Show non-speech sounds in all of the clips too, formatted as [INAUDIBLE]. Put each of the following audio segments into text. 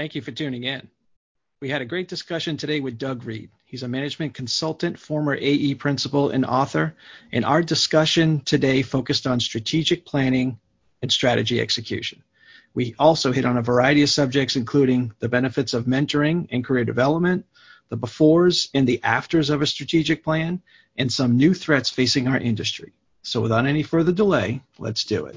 Thank you for tuning in. We had a great discussion today with Doug Reed. He's a management consultant, former AE principal, and author. And our discussion today focused on strategic planning and strategy execution. We also hit on a variety of subjects, including the benefits of mentoring and career development, the befores and the afters of a strategic plan, and some new threats facing our industry. So without any further delay, let's do it.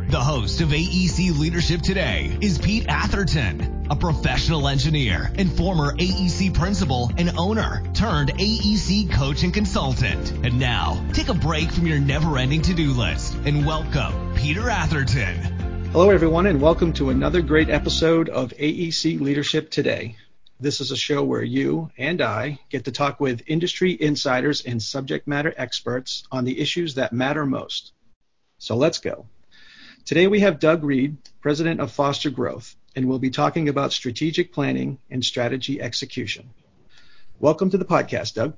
The host of AEC Leadership Today is Pete Atherton, a professional engineer and former AEC principal and owner turned AEC coach and consultant. And now, take a break from your never ending to do list and welcome Peter Atherton. Hello, everyone, and welcome to another great episode of AEC Leadership Today. This is a show where you and I get to talk with industry insiders and subject matter experts on the issues that matter most. So let's go. Today we have Doug Reed, President of Foster Growth, and we'll be talking about strategic planning and strategy execution. Welcome to the podcast, Doug.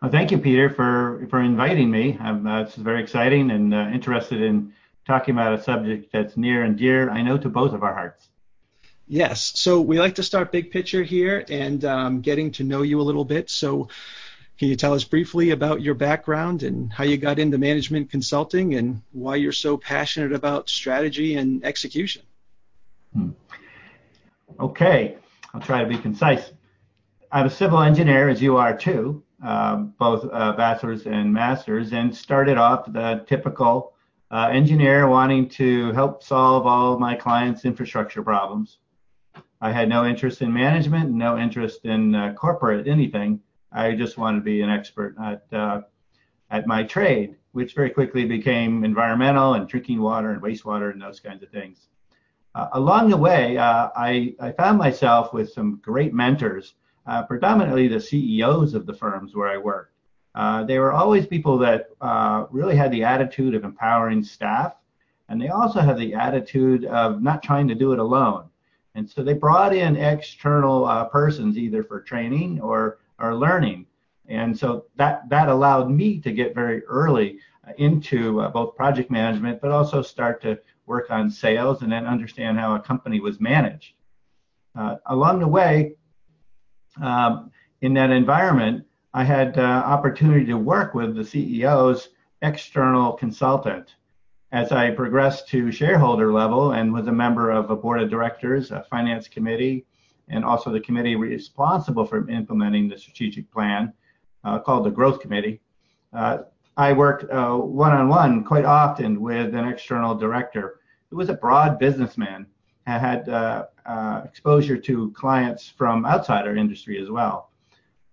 Well, thank you, Peter, for, for inviting me. I'm, uh, this is very exciting and uh, interested in talking about a subject that's near and dear, I know, to both of our hearts. Yes. So we like to start big picture here and um, getting to know you a little bit. So can you tell us briefly about your background and how you got into management consulting and why you're so passionate about strategy and execution? Hmm. Okay, I'll try to be concise. I'm a civil engineer, as you are too, um, both uh, bachelor's and master's, and started off the typical uh, engineer wanting to help solve all my clients' infrastructure problems. I had no interest in management, no interest in uh, corporate anything. I just wanted to be an expert at uh, at my trade, which very quickly became environmental and drinking water and wastewater and those kinds of things. Uh, along the way, uh, I, I found myself with some great mentors, uh, predominantly the CEOs of the firms where I worked. Uh, they were always people that uh, really had the attitude of empowering staff, and they also have the attitude of not trying to do it alone. And so they brought in external persons either for training or are learning. And so that, that allowed me to get very early into uh, both project management, but also start to work on sales and then understand how a company was managed. Uh, along the way, um, in that environment, I had uh, opportunity to work with the CEO's external consultant as I progressed to shareholder level and was a member of a board of directors, a finance committee, and also the committee responsible for implementing the strategic plan uh, called the Growth Committee. Uh, I worked one on one quite often with an external director who was a broad businessman, and had uh, uh, exposure to clients from outside our industry as well.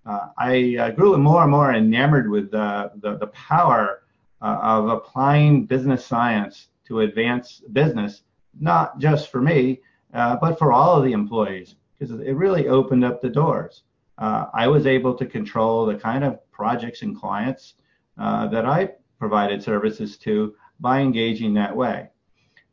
Uh, I grew more and more enamored with the, the power of applying business science to advance business, not just for me, but for all of the employees because it really opened up the doors. Uh, I was able to control the kind of projects and clients uh, that I provided services to by engaging that way.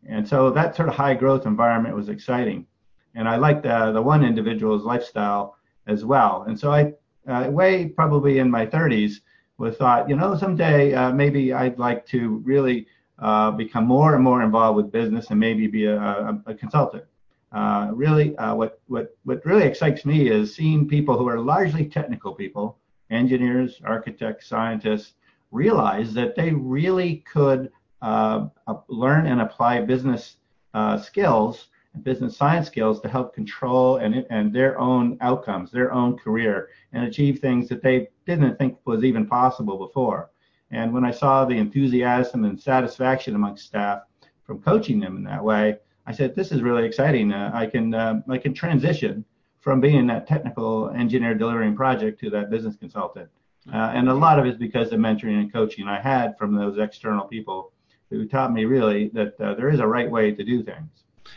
And so that sort of high growth environment was exciting. And I liked the, the one individual's lifestyle as well. And so I, uh, way probably in my 30s, was thought, you know, someday uh, maybe I'd like to really uh, become more and more involved with business and maybe be a, a, a consultant. Uh, really, uh, what, what, what really excites me is seeing people who are largely technical people, engineers, architects, scientists, realize that they really could uh, learn and apply business uh, skills and business science skills to help control and, and their own outcomes, their own career, and achieve things that they didn't think was even possible before. And when I saw the enthusiasm and satisfaction amongst staff from coaching them in that way, I said, this is really exciting. Uh, I can uh, I can transition from being that technical engineer delivering project to that business consultant. Uh, and a lot of it is because of mentoring and coaching I had from those external people who taught me really that uh, there is a right way to do things.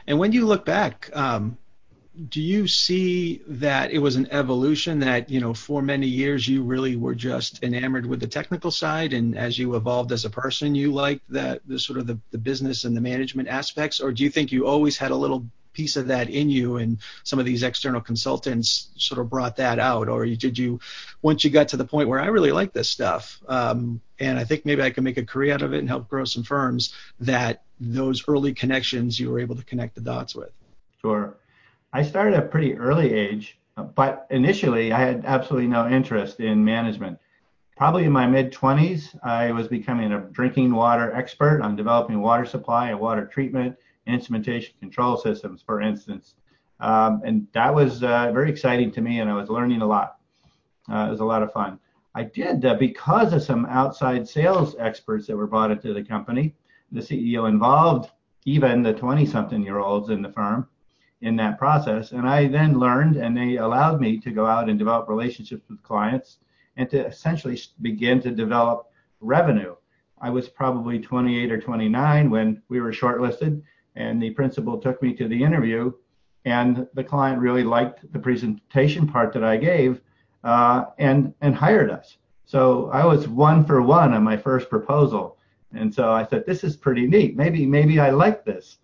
And when you look back, um, do you see that it was an evolution that you know for many years you really were just enamored with the technical side and as you evolved as a person you liked that the sort of the, the business and the management aspects? Or do you think you always had a little piece of that in you and some of these external consultants sort of brought that out? Or did you once you got to the point where i really like this stuff um, and i think maybe i can make a career out of it and help grow some firms that those early connections you were able to connect the dots with? Sure i started at a pretty early age but initially i had absolutely no interest in management probably in my mid 20s i was becoming a drinking water expert on developing water supply and water treatment instrumentation control systems, for instance. Um, and that was uh, very exciting to me, and I was learning a lot. Uh, it was a lot of fun. I did uh, because of some outside sales experts that were brought into the company. The CEO involved even the 20-something year olds in the firm in that process, and I then learned, and they allowed me to go out and develop relationships with clients and to essentially begin to develop revenue. I was probably 28 or 29 when we were shortlisted and the principal took me to the interview and the client really liked the presentation part that I gave uh, and and hired us. So I was one for one on my first proposal, and so I thought this is pretty neat. Maybe maybe I like this.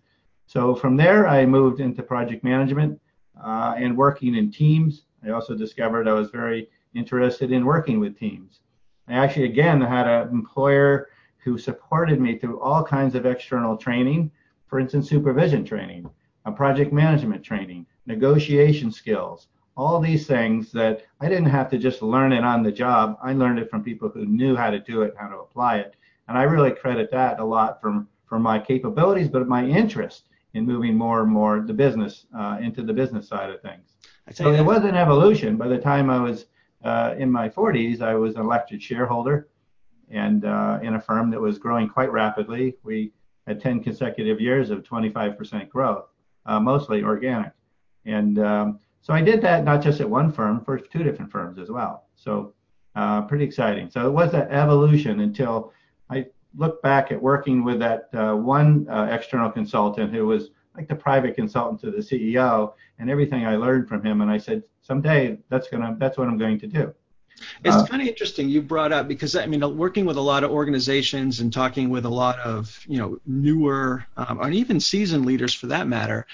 So from there I moved into project management uh, and working in teams. I also discovered I was very interested in working with teams. I actually again had an employer who supported me through all kinds of external training for instance, supervision training, project management training, negotiation skills, all these things that I didn't have to just learn it on the job. I learned it from people who knew how to do it, how to apply it. And I really credit that a lot from, from my capabilities, but my interest in moving more and more the business uh, into the business side of things. So it was an evolution. By the time I was uh, in my 40s, I was an elected shareholder and uh, in a firm that was growing quite rapidly. We had 10 consecutive years of 25% growth, uh, mostly organic. And um, so I did that not just at one firm, for two different firms as well. So uh, pretty exciting. So it was an evolution until I looked back at working with that uh, one uh, external consultant who was like the private consultant to the CEO and everything I learned from him. And I said, someday that's gonna that's what I'm going to do. It's uh, kind of interesting you brought up because I mean, working with a lot of organizations and talking with a lot of you know newer um, and even seasoned leaders for that matter,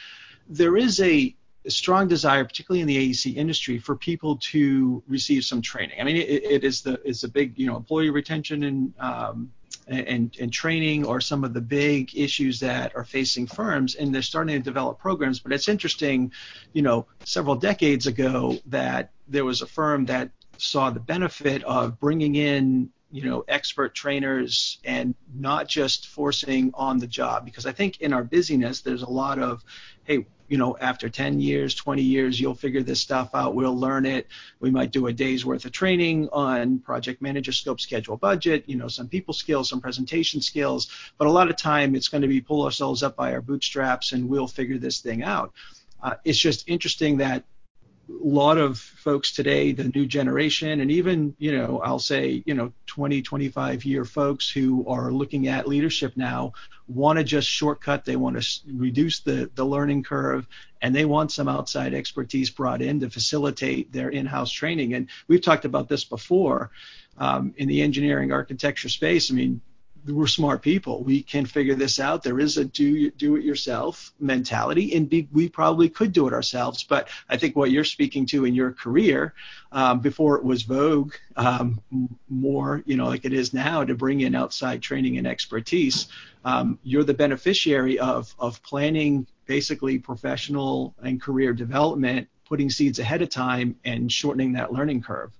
there is a strong desire, particularly in the AEC industry, for people to receive some training. I mean, it, it is the it's a big you know employee retention and um, and, and training are some of the big issues that are facing firms, and they're starting to develop programs. But it's interesting, you know, several decades ago that there was a firm that saw the benefit of bringing in you know expert trainers and not just forcing on the job because i think in our busyness there's a lot of hey you know after 10 years 20 years you'll figure this stuff out. We'll learn it. We might do a day's worth of training on project manager scope schedule budget you know some people skills some presentation skills. But a lot of time it's going to be pull ourselves up by our bootstraps and we'll figure this thing out. Uh, it's just interesting that lot of folks today, the new generation, and even, you know, I'll say, you know, 20, 25 year folks who are looking at leadership now want to just shortcut. They want to reduce the, the learning curve and they want some outside expertise brought in to facilitate their in house training. And we've talked about this before um, in the engineering architecture space. I mean, we're smart people. We can figure this out. There is a do do it yourself mentality, and be, we probably could do it ourselves. But I think what you're speaking to in your career, um, before it was vogue, um, more you know like it is now to bring in outside training and expertise. Um, you're the beneficiary of of planning basically professional and career development, putting seeds ahead of time, and shortening that learning curve.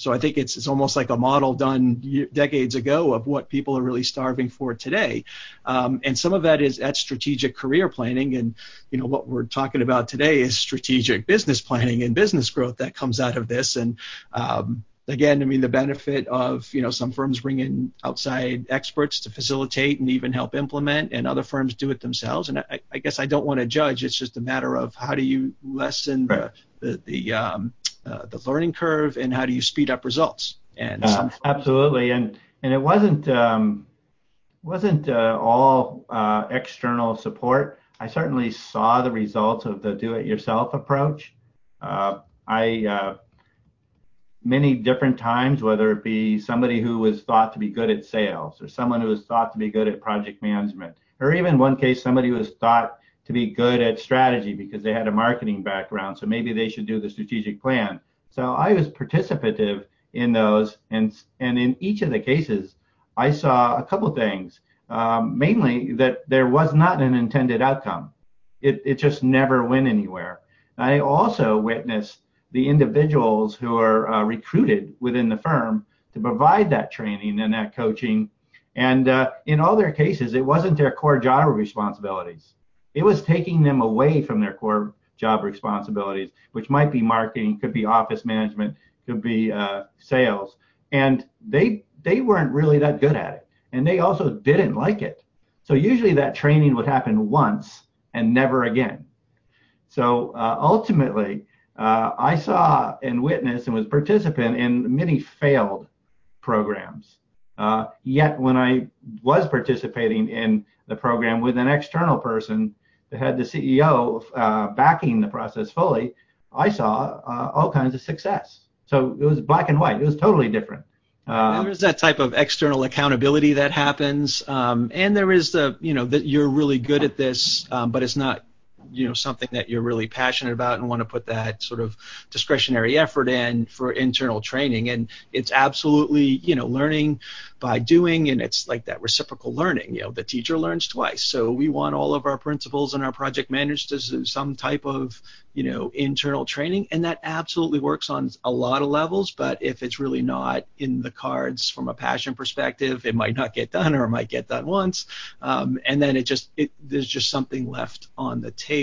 So I think it's it's almost like a model done decades ago of what people are really starving for today, um, and some of that is at strategic career planning, and you know what we're talking about today is strategic business planning and business growth that comes out of this, and um, again, I mean, the benefit of, you know, some firms bring in outside experts to facilitate and even help implement, and other firms do it themselves. And I, I guess I don't want to judge. It's just a matter of how do you lessen right. the, the, the um, uh, the learning curve and how do you speed up results. And uh, absolutely, and and it wasn't um, wasn't uh, all uh, external support. I certainly saw the results of the do-it-yourself approach. Uh, I uh, many different times, whether it be somebody who was thought to be good at sales, or someone who was thought to be good at project management, or even one case somebody who was thought to be good at strategy because they had a marketing background, so maybe they should do the strategic plan. So I was participative in those, and and in each of the cases, I saw a couple things. Um, mainly that there was not an intended outcome. It it just never went anywhere. I also witnessed the individuals who are uh, recruited within the firm to provide that training and that coaching. And uh, in all their cases, it wasn't their core job responsibilities. It was taking them away from their core job responsibilities, which might be marketing, could be office management, could be uh, sales, and they they weren't really that good at it, and they also didn't like it. So usually that training would happen once and never again. So uh, ultimately, uh, I saw and witnessed and was participant in many failed programs. Uh, yet when I was participating in the program with an external person had the CEO uh, backing the process fully, I saw uh, all kinds of success. So it was black and white. It was totally different. Um, there is that type of external accountability that happens, um, and there is the you know that you're really good at this, um, but it's not you know something that you're really passionate about and want to put that sort of discretionary effort in for internal training. And it's absolutely you know learning by doing and it's like that reciprocal learning you know the teacher learns twice. So we want all of our principals and our project managers to do some type of you know internal training and that absolutely works on a lot of levels. But if it's really not in the cards from a passion perspective it might not get done or it might get done once. Um, and then it just it, there's just something left on the table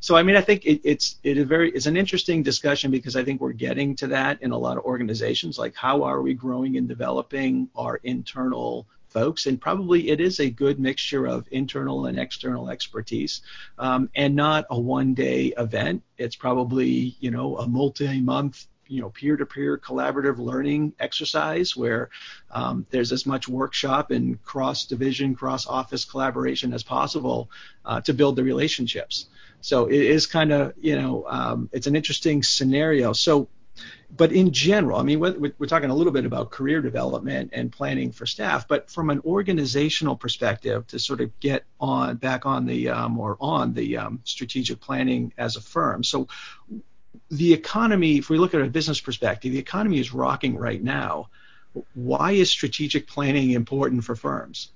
so i mean i think it, it's it is very it's an interesting discussion because i think we're getting to that in a lot of organizations like how are we growing and developing our internal folks, and probably it is a good mixture of internal and external expertise, um, and not a one-day event. It's probably you know a multi-month you know peer-to-peer collaborative learning exercise where um, there's as much workshop and cross-division, cross-office collaboration as possible uh, to build the relationships. So it is kind of you know um, it's an interesting scenario. So but in general, I mean, we're, we're, talking a little bit about career development and planning for staff, but from an organizational perspective, to sort of get on back on the um, or on the um, strategic planning as a firm. So, the economy, if we look at a business perspective, the economy is rocking right now. Why is strategic planning important for firms?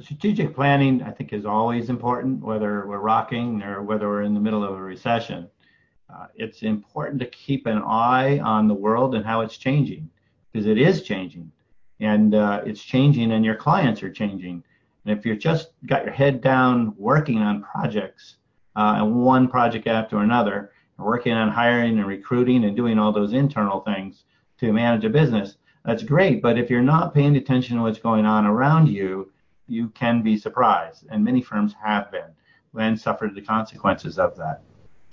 Strategic planning, I think, is always important, whether we're rocking or whether we're in the middle of a recession uh, it's important to keep an eye on the world and how it's changing because it is changing and uh, it's changing and your clients are changing and if you're just got your head down working on projects uh, and one project after another and working on hiring and recruiting and doing all those internal things to manage a business that's great but if you're not paying attention to what's going on around you you can be surprised and many firms have been and suffered the consequences of that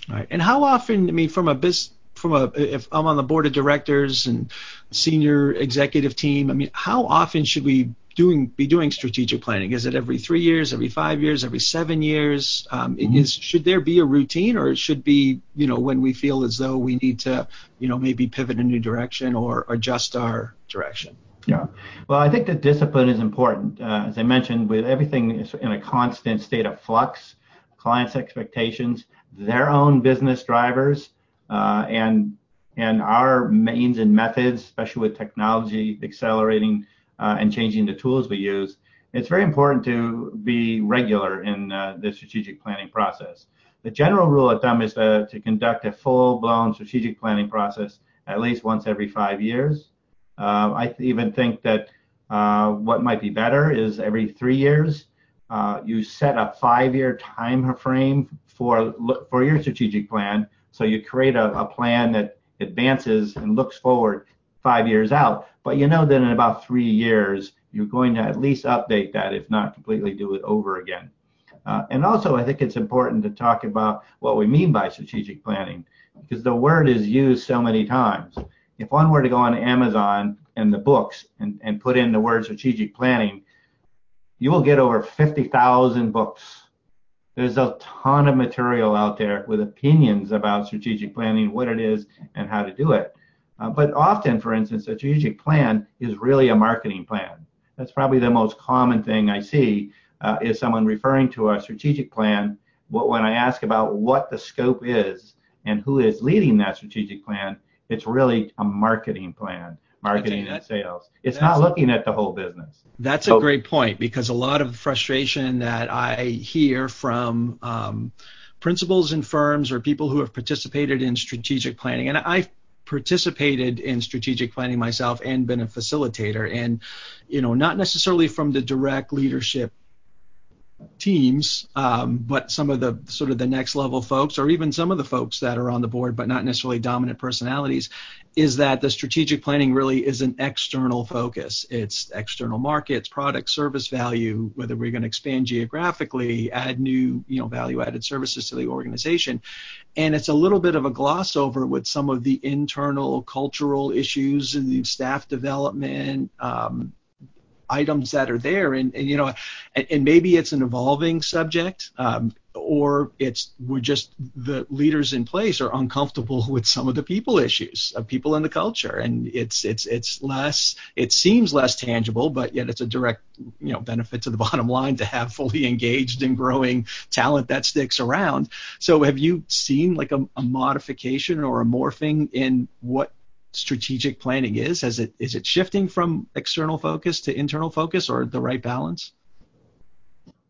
Right. And how often, I mean, from a business, from a, if I'm on the board of directors and senior executive team, I mean, how often should we doing be doing strategic planning? Is it every three years, every five years, every seven years? Um, mm-hmm. Is should there be a routine, or it should be you know when we feel as though we need to you know maybe pivot a new direction or adjust our direction? Yeah. Well, I think that discipline is important. Uh, as I mentioned, with everything in a constant state of flux, clients' expectations, their own business drivers, and and our means and methods, especially with technology accelerating uh, and changing the tools we use. It's very important to be regular in uh, the strategic planning process. The general rule of thumb is to, to conduct a full-blown strategic planning process at least once every five years. Uh, I even think that uh, what might be better is every three years. Uh, you set a five-year time frame for for your strategic plan. So you create a, a plan that advances and looks forward five years out. But you know that in about three years, you're going to at least update that, if not completely do it over again. Uh, and also, I think it's important to talk about what we mean by strategic planning, because the word is used so many times. If one were to go on Amazon and the books and, and put in the word strategic planning, you will get over 50,000 books there's a ton of material out there with opinions about strategic planning, what it is, and how to do it. Uh, but often, for instance, a strategic plan is really a marketing plan. That's probably the most common thing I see uh, is someone referring to a strategic plan. What, when I ask about what the scope is and who is leading that strategic plan, it's really a marketing plan marketing that, and sales. It's not looking at the whole business. That's so, a great point because a lot of the frustration that I hear from um, principals and firms or people who have participated in strategic planning, and I've participated in strategic planning myself and been a facilitator, and you know, not necessarily from the direct leadership teams, um, but some of the sort of the next level folks, or even some of the folks that are on the board, but not necessarily dominant personalities, is that the strategic planning really is an external focus. It's external markets, product, service value, whether we're going to expand geographically, add new, you know, value-added services to the organization, and it's a little bit of a gloss over with some of the internal cultural issues and the staff development, um, items that are there. And, and you know and, and, maybe it's an evolving subject um, or it's we're just the leaders in place are uncomfortable [LAUGHS] with some of the people issues of people in the culture. And it's it's it's less it seems less tangible but yet it's a direct you know benefit to the [LAUGHS] bottom line to have fully engaged and growing talent that sticks around. So have you seen like a, a modification or a morphing in what strategic planning is? Has it is it shifting from external focus to internal focus, or the right balance?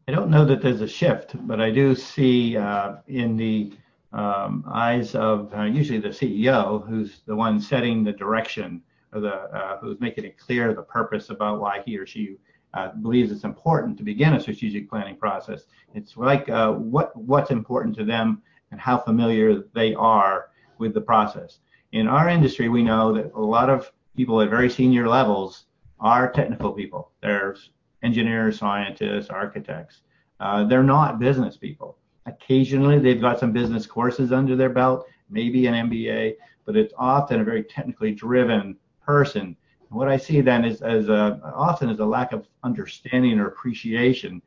I don't know that there's a shift, but I do see uh, in the um, eyes of uh, usually the CEO, who's the one setting the direction, or the uh, who's making it clear the purpose about why he or she uh, believes it's important to begin a strategic planning process. It's like uh, what what's important to them and how familiar they are with the process in our industry, we know that a lot of people at very senior levels are technical people. They're engineers, scientists, architects. Uh, they're not business people. Occasionally, they've got some business courses under their belt, maybe an MBA, but it's often a very technically driven person. And what I see then is, as a, often is a lack of understanding or appreciation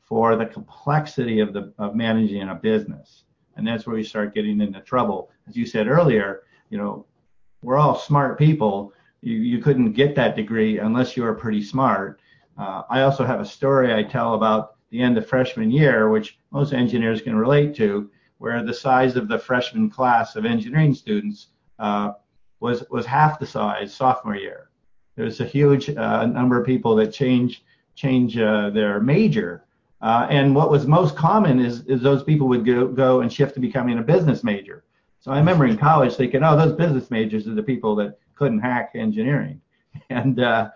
for the complexity of the of managing a business, and that's where we start getting into trouble. As you said earlier, you know, we're all smart people. You, you couldn't get that degree unless you were pretty smart. Uh, I also have a story I tell about the end of freshman year, which most engineers can relate to, where the size of the freshman class of engineering students uh, was was half the size sophomore year. There's a huge uh, number of people that change change uh, their major, uh, and what was most common is is those people would go go and shift to becoming a business major. So I remember in college thinking, oh, those business majors are the people that couldn't hack engineering. [LAUGHS] And uh,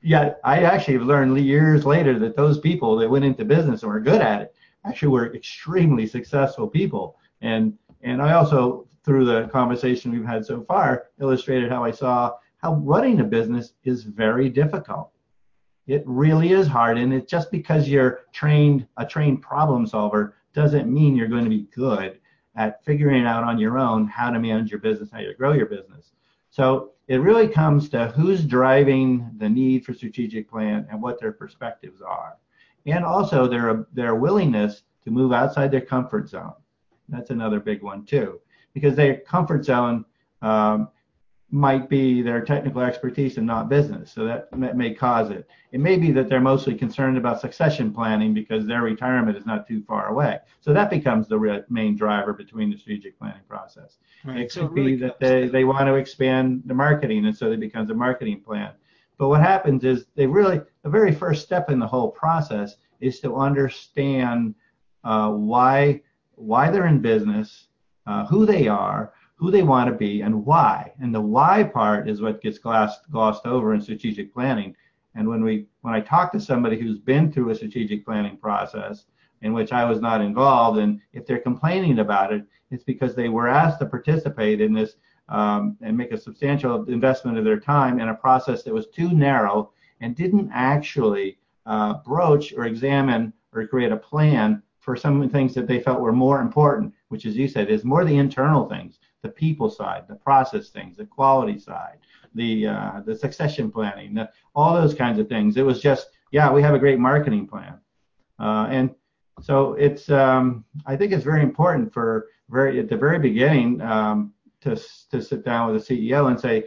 yet I actually learned years later that those people that went into business and were good at it actually were extremely successful people. And and I also, through the conversation we've had so far, illustrated how I saw how running a business is very difficult. It really is hard, and it's just because you're trained a trained problem solver doesn't mean you're going to be good at figuring out on your own how to manage your business, how to grow your business. So it really comes to who's driving the need for strategic plan and what their perspectives are, and also their their willingness to move outside their comfort zone. That's another big one too, because their comfort zone um, might be their technical expertise and not business. So that may cause it. It may be that they're mostly concerned about succession planning because their retirement is not too far away. So that becomes the main driver between the strategic planning process. Right. It could it really be that they, they want to expand the marketing and so it becomes a marketing plan. But what happens is they really, the very first step in the whole process is to understand uh, why, why they're in business, uh, who they are, who they want to be and why. And the why part is what gets glossed, glossed over in strategic planning. And when we when I talk to somebody who's been through a strategic planning process in which I was not involved, and if they're complaining about it, it's because they were asked to participate in this um, and make a substantial investment of their time in a process that was too narrow and didn't actually uh, broach or examine or create a plan for some of the things that they felt were more important, which, as you said, is more the internal things, the people side, the process things, the quality side, the uh, the succession planning, the, all those kinds of things. It was just, yeah, we have a great marketing plan, uh, and So it's um, I think it's very important for very at the very beginning um, to to sit down with the CEO and say,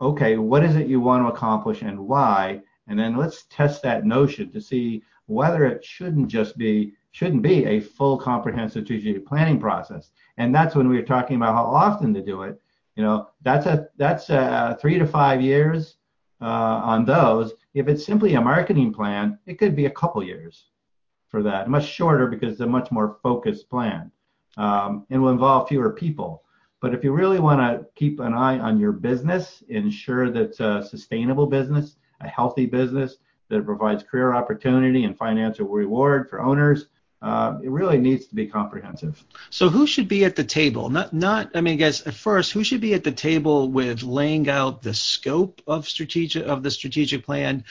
okay, what is it you want to accomplish and why, and then let's test that notion to see whether it shouldn't just be shouldn't be a full comprehensive strategic planning process. And that's when we were talking about how often to do it. You know, that's a that's a three to five years uh, on those. If it's simply a marketing plan, it could be a couple years for that. Much shorter because it's a much more focused plan um, and will involve fewer people. But if you really want to keep an eye on your business, ensure that it's a sustainable business, a healthy business that provides career opportunity and financial reward for owners, uh, it really needs to be comprehensive. So who should be at the table? Not, not. I mean, I guess at first, who should be at the table with laying out the scope of strategic of the strategic plan,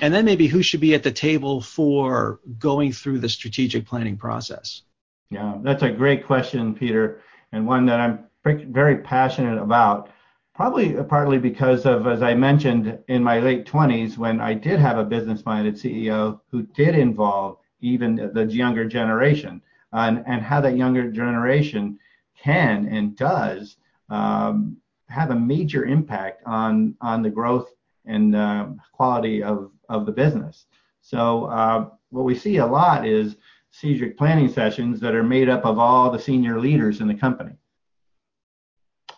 and then maybe who should be at the table for going through the strategic planning process? Yeah, that's a great question, Peter, and one that I'm very passionate about. Probably partly because of, as I mentioned, in my late 20s, when I did have a business-minded CEO who did involve even the younger generation, and, and how that younger generation can and does um, have a major impact on on the growth and uh, quality of of the business. So uh, what we see a lot is strategic planning sessions that are made up of all the senior leaders in the company.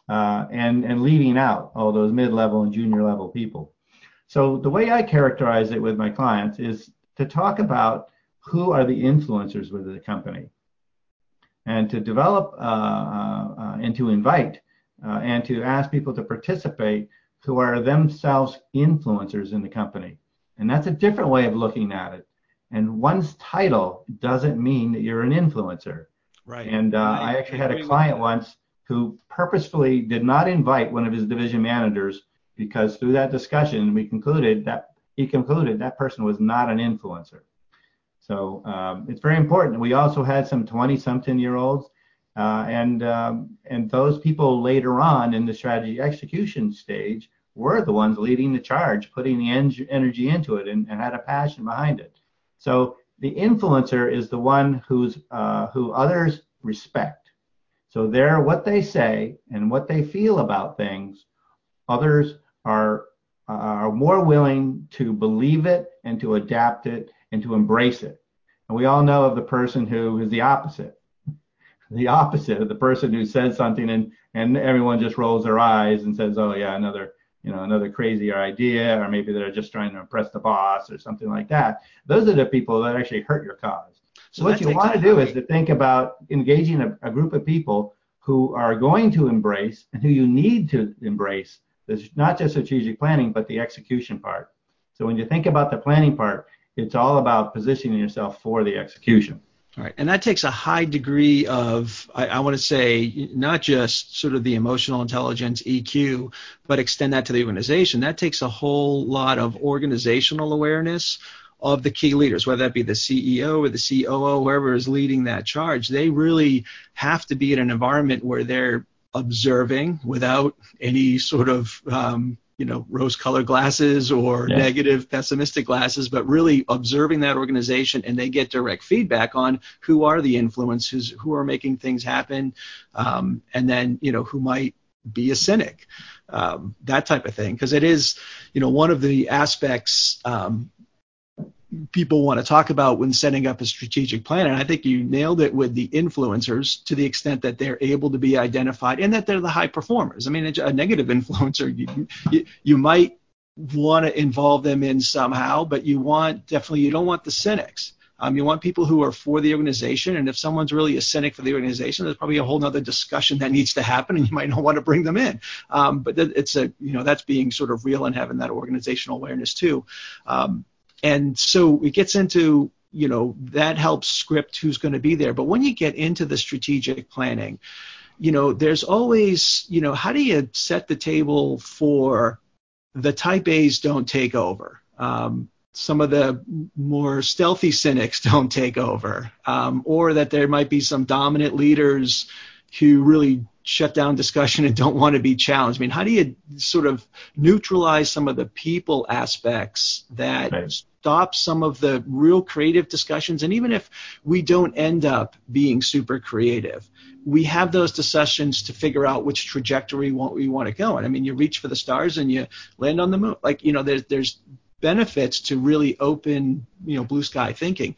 Uh, and and leaving out all those mid-level and junior level people. So the way I characterize it with my clients is to talk about who are the influencers within the company, and to develop uh, uh, uh, and to invite uh, and to ask people to participate who are themselves influencers in the company. And that's a different way of looking at it. And one's title doesn't mean that you're an influencer. Right. And uh, I, I actually had a client once who purposefully did not invite one of his division managers because through that discussion we concluded that he concluded that person was not an influencer. So um, it's very important. We also had some 20 something year olds uh, and um, and those people later on in the strategy execution stage were the ones leading the charge, putting the en- energy into it, and, and, had a passion behind it. So the influencer is the one who's uh, who others respect. So they're what they say and what they feel about things. Others are are more willing to believe it and to adapt it and to embrace it. And we all know of the person who is the opposite. The opposite of the person who says something and, and everyone just rolls their eyes and says, oh yeah, another, you know, another crazy idea, or maybe they're just trying to impress the boss or something like that. Those are the people that actually hurt your cause. So, so what you want to do is to think about engaging a, a group of people who are going to embrace and who you need to embrace this not just strategic planning, but the execution part. So when you think about the planning part, it's all about positioning yourself for the execution. All right, and that takes a high degree of, I, I, want to say, not just sort of the emotional intelligence EQ, but extend that to the organization. That takes a whole lot of organizational awareness of the key leaders, whether that be the CEO or the COO, whoever is leading that charge. They really have to be in an environment where they're observing without any sort of um, you know rose-colored glasses or yeah. negative pessimistic glasses but really observing that organization and they get direct feedback on who are the influences who are making things happen um, and then you know who might be a cynic um, that type of thing because it is you know one of the aspects um, people want to talk about when setting up a strategic plan. And I think you nailed it with the influencers to the extent that they're able to be identified and that they're the high performers. I mean, a negative [LAUGHS] influencer, you, you, you might want to involve them in somehow, but you want definitely, you don't want the cynics. Um, you want people who are for the organization, and if someone's really a cynic for the organization, there's probably a whole other discussion that needs to happen, and you might [LAUGHS] not want to bring them in. Um, but it's a, you know, that's being sort of real and having that organizational awareness too. Um, and so it gets into you know that helps script who's going to be there but when you get into the strategic planning you know there's always you know how do you set the table for the type a's don't take over um, some of the more stealthy cynics [LAUGHS] don't take over um, or that there might be some dominant leaders who really shut down discussion and don't want to be challenged. I mean, how do you sort of neutralize some of the people aspects that right. Stop some of the real creative discussions. And even if we don't end up being super creative, we have those discussions to figure out which trajectory we want to go. And I mean, you reach for the stars and you land on the moon. Like, you know, there's, there's benefits to really open, you know, blue sky thinking.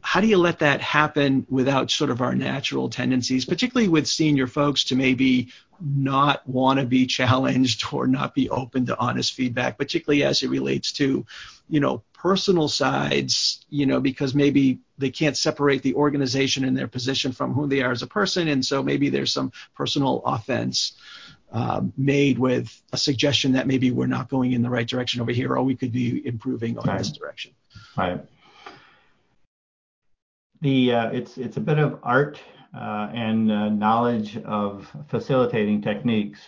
How do you let that happen without sort of our natural tendencies, particularly with senior folks to maybe not want to be challenged or not be open to honest feedback, particularly as it relates to, you know, personal sides, you know, because maybe they can't separate the organization and their position from who they are as a person. And so maybe there's some personal offense um, made with a suggestion that maybe we're not going in the right direction over here, or we could be improving on right. this direction. Right. The uh, it's it's a bit of art uh, and uh, knowledge of facilitating techniques.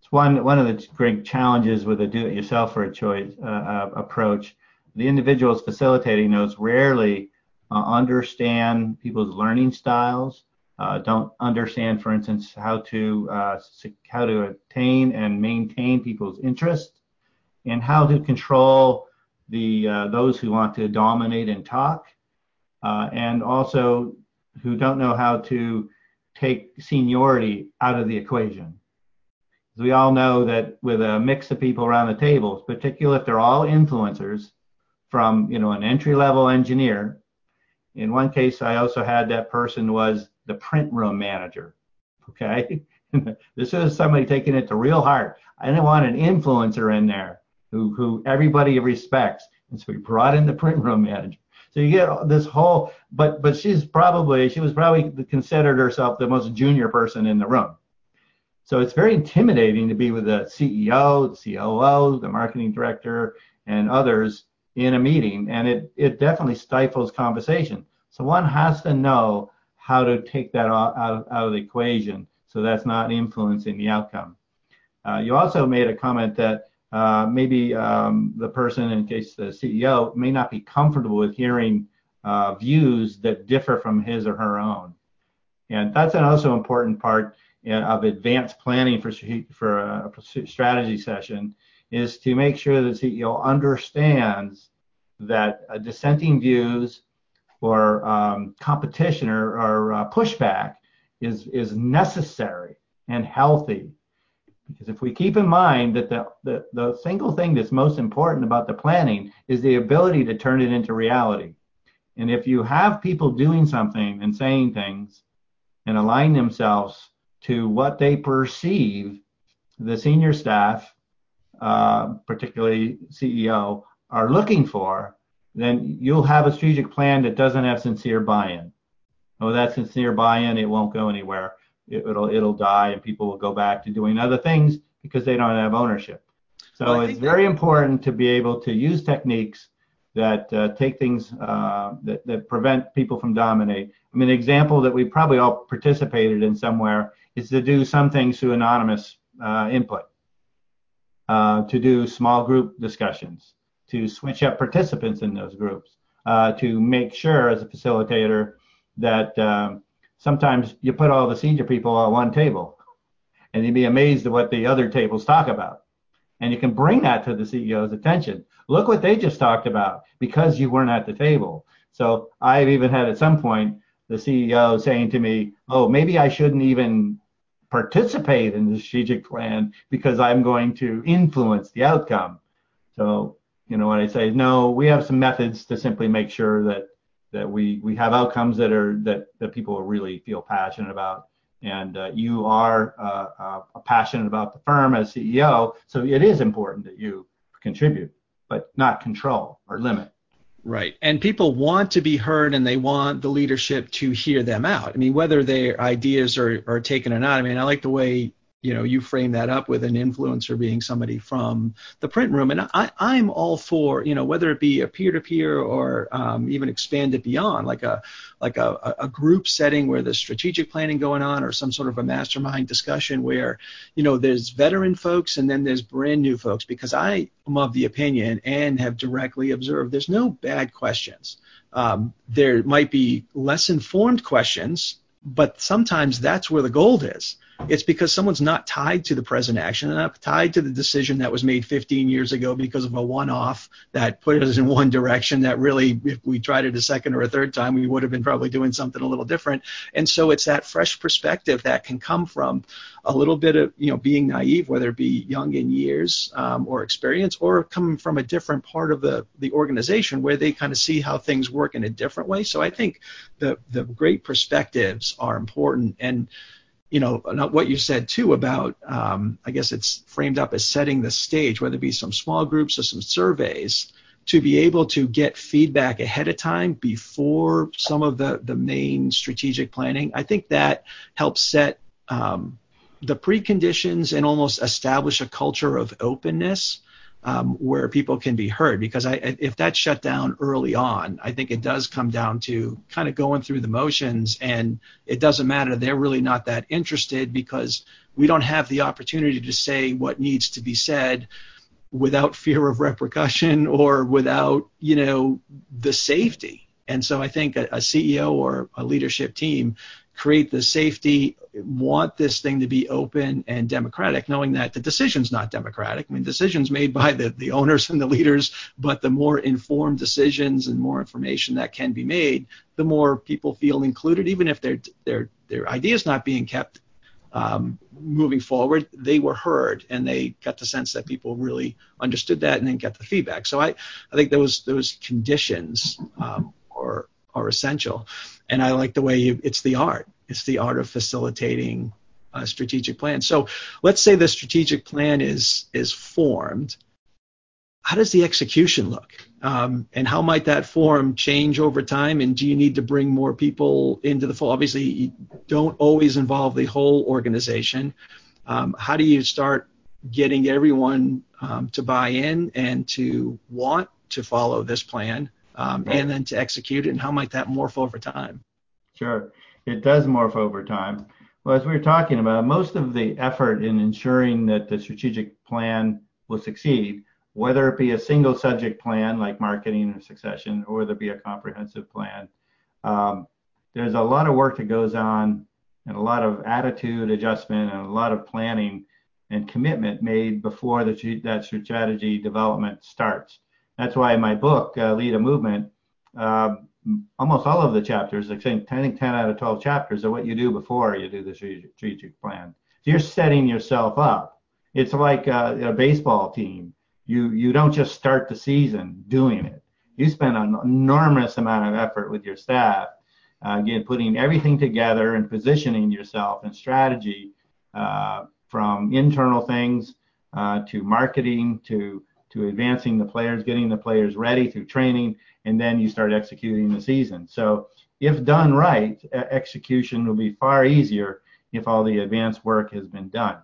It's one one of the great challenges with a do-it-yourself or a choice uh, uh, approach. The individuals facilitating those rarely uh, understand people's learning styles uh, don't understand, for instance, how to uh, how to attain and maintain people's interest, and how to control the uh, those who want to dominate and talk, uh, and also who don't know how to take seniority out of the equation. We all know that with a mix of people around the table, particularly if they're all influencers, from you know an entry level engineer. In one case, I also had that person was the print room manager. Okay. [LAUGHS] this is somebody taking it to real heart. I didn't want an influencer in there who, who everybody respects. And so we brought in the print room manager. So you get this whole, but but she's probably she was probably considered herself the most junior person in the room. So it's very intimidating to be with the CEO, the COO, the marketing director, and others in a meeting, and it it definitely stifles conversation. So one has to know how to take that out, out, out of the equation so that's not influencing the outcome. Uh, you also made a comment that uh, maybe um, the person, in case the CEO, may not be comfortable with hearing uh, views that differ from his or her own. And that's an also important part uh, of advanced planning for, for a strategy session is to make sure the CEO understands that dissenting views or um, competition or, or uh, pushback is is necessary and healthy. Because if we keep in mind that the, the, the single thing that's most important about the planning is the ability to turn it into reality. And if you have people doing something and saying things and align themselves to what they perceive the senior staff, uh, particularly CEO, are looking for, then you'll have a strategic plan that doesn't have sincere buy-in. Oh, that sincere buy-in, it won't go anywhere. It, will it'll die, and people will go back to doing other things because they don't have ownership. So well, it's very important to be able to use techniques that uh, take things uh, that, that prevent people from dominate. I mean, an example that we probably all participated in somewhere is to do some things through anonymous uh, input, uh, to do small group discussions, to switch up participants in those groups, uh, to make sure as a facilitator that um, sometimes you put all the senior people on one table and you'd be amazed at what the other tables talk about. And you can bring that to the CEO's attention. Look what they just talked about because you weren't at the table. So I've even had at some point the CEO saying to me, oh, maybe I shouldn't even participate in the strategic plan because I'm going to influence the outcome. So you know what I say? No, we have some methods to simply make sure that that we we have outcomes that are that that people really feel passionate about. And uh, you are uh, uh, passionate about the firm as CEO, so it is important that you contribute, but not control or limit. Right. And people want to be heard and they want the leadership to hear them out. I mean, whether their ideas are, are taken or not. I mean, I like the way you know you frame that up with an influencer being somebody from the print room. And I, i'm all for you know whether it be a peer-to-peer or um, even expand it beyond like a like a, a group setting where there's strategic planning going on or some sort of a mastermind discussion where you know there's veteran folks and then there's brand new folks. Because i am of the opinion and have directly observed there's no bad questions. Um, there might be less informed questions but sometimes that's where the gold is it's because someone's not tied to the present action, they're not tied to the decision that was made 15 years ago because of a one-off that put us in one direction that really, if we tried it a second or a third time, we would have been probably doing something a little different. And so it's that fresh perspective that can come from a little bit of, you know, being naive, whether it be young in years um, or experience, or coming from a different part of the the organization where they kind of see how things work in a different way. So I think the the great perspectives are important and you know, what you said too about, um, I guess it's framed up as setting the stage, whether it be some small groups or some surveys, to be able to get feedback ahead of time before some of the, the main strategic planning. I think that helps set um, the preconditions and almost establish a culture of openness um, where people can be heard. Because I, if that's shut down early on, I think it does come down to kind of going through the motions, and it doesn't matter. They're really not that interested because we don't have the opportunity to say what needs to be said without [LAUGHS] fear of repercussion or without you know the safety. And so I think a, a CEO or a leadership team create the safety, want this thing to be open and democratic, knowing that the decision's not democratic. I mean, decisions made by the, the owners and the leaders, but the more informed decisions and more information that can be made, the more people feel included, even if their their their ideas not being kept um, moving forward, they were heard and they got the sense that people really understood that and then got the feedback. So I, I think those those conditions um, are are essential and I like the way you, it's the art. It's the art of facilitating a strategic plan. So let's say the strategic plan is is formed. How does the execution look? Um, and how might that form change over time? And do you need to bring more people into the fold? Obviously, you don't always involve the whole organization. Um, how do you start getting everyone um, to buy in and to want to follow this plan? Um, and then to execute it, and how might that morph over time? Sure, it does morph over time. Well, as we were talking about, most of the effort in ensuring that the strategic plan will succeed, whether it be a single subject plan like marketing or succession, or whether it be a comprehensive plan, um, there's a lot of work that goes on and a lot of attitude adjustment and a lot of planning and commitment made before the, that strategy development starts. That's why in my book, uh, Lead a Movement, uh, almost all of the chapters, like saying, I think 10 out of 12 chapters are what you do before you do the strategic plan. So you're setting yourself up. It's like a, a baseball team. You you don't just start the season doing it. You spend an enormous amount of effort with your staff, uh, again, putting everything together and positioning yourself and strategy uh, from internal things uh, to marketing to to advancing the players, getting the players ready through training, and then you start executing the season. So if done right, execution will be far easier if all the advanced work has been done.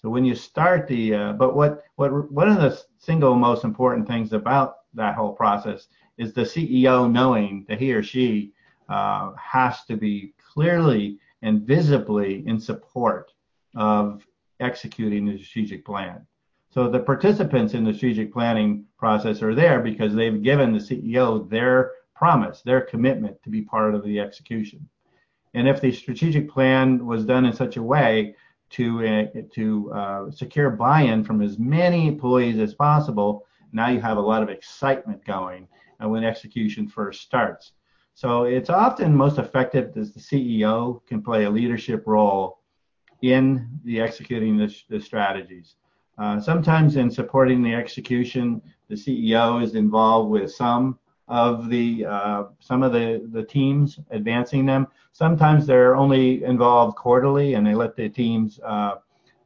So when you start the, uh, but what what one of the single most important things about that whole process is the CEO knowing that he or she uh, has to be clearly and visibly in support of executing the strategic plan. So the participants in the strategic planning process are there because they've given the CEO their promise, their commitment to be part of the execution. And if the strategic plan was done in such a way to uh, to uh, secure buy-in from as many employees as possible, now you have a lot of excitement going when execution first starts. So it's often most effective as the CEO can play a leadership role in the executing the, the strategies. Uh, sometimes in supporting the execution, the CEO is involved with some of the uh, some of the, the teams advancing them. Sometimes they're only involved quarterly and they let the teams uh,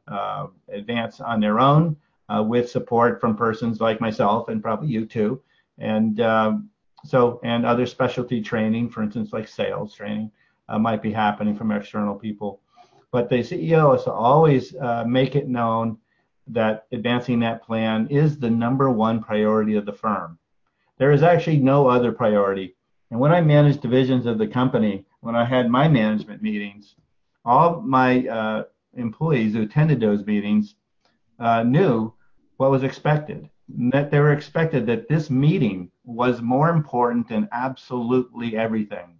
uh advance on their own uh, with support from persons like myself and probably you too. And um, so and other specialty training, for instance, like sales training, might be happening from external people. But the CEO is always make it known that advancing that plan is the number one priority of the firm. There is actually no other priority. And when I managed divisions of the company, when I had my management meetings, all my uh, employees who attended those meetings uh, knew what was expected. That they were expected that this meeting was more important than absolutely everything.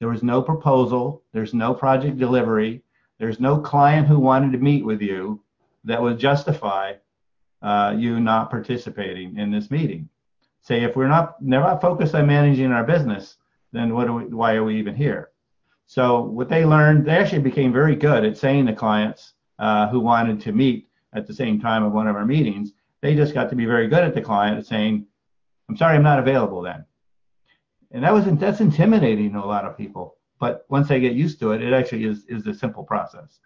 There was no proposal, there's no project delivery, There's no client who wanted to meet with you that would justify uh, you not participating in this meeting. Say if we're not never focused on managing our business, then what we, why are we even here? So what they learned, they actually became very good at saying to clients uh, who wanted to meet at the same time of one of our meetings, they just got to be very good at the client saying, "I'm sorry, I'm not available then." And that was that's intimidating to a lot of people. But once they get used to it, it actually is is a simple process.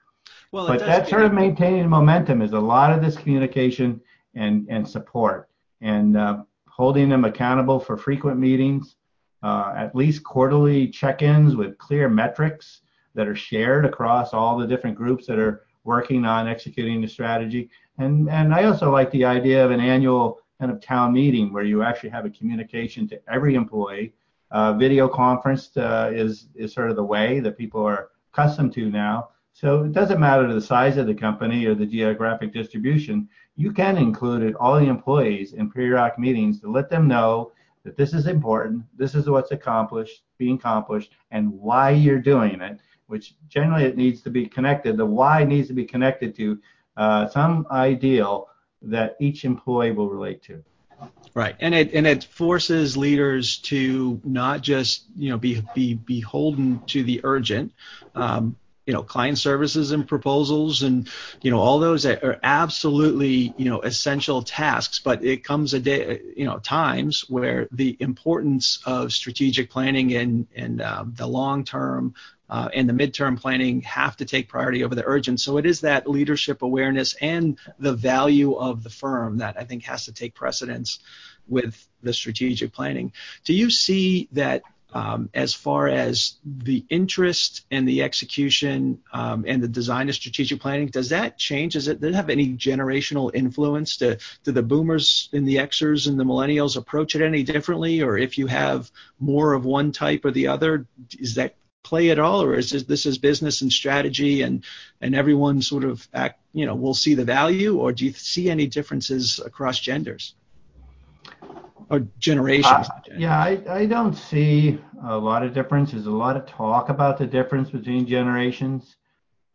Well, but that sort of maintaining momentum is a lot of this communication and and support and uh, holding them accountable for frequent meetings, uh, at least quarterly check-ins with clear metrics that are shared across all the different groups that are working on executing the strategy. And and I also like the idea of an annual kind of town meeting where you actually have a communication to every employee. Uh, video conference uh, is is sort of the way that people are accustomed to now. So it doesn't matter the size of the company or the geographic distribution. You can include all the employees in periodic meetings to let them know that this is important, this is what's accomplished, being accomplished, and why you're doing it. Which generally it needs to be connected. The why needs to be connected to uh, some ideal that each employee will relate to. Right, and it and it forces leaders to not just you know be be beholden to the urgent, um, you know client services and proposals and you know all those are absolutely you know essential tasks but it comes a day you know times where the importance of strategic planning and and um, the long term uh, and the midterm planning have to take priority over the urgent. So it is that leadership awareness and the value of the firm that I think has to take precedence with the strategic planning. Do you see that um, as far as the interest and the execution um, and the design of strategic planning, does that change? Does it, does it have any generational influence? Do, do the boomers and the Xers and the millennials approach it any differently? Or if you have more of one type or the other, is that play at all, or is this, this is business and strategy and and everyone sort of act, you know, will see the value, or do you see any differences across genders? Or generations. Uh, yeah, I, I don't see a lot of difference. There's a lot of talk about the difference between generations.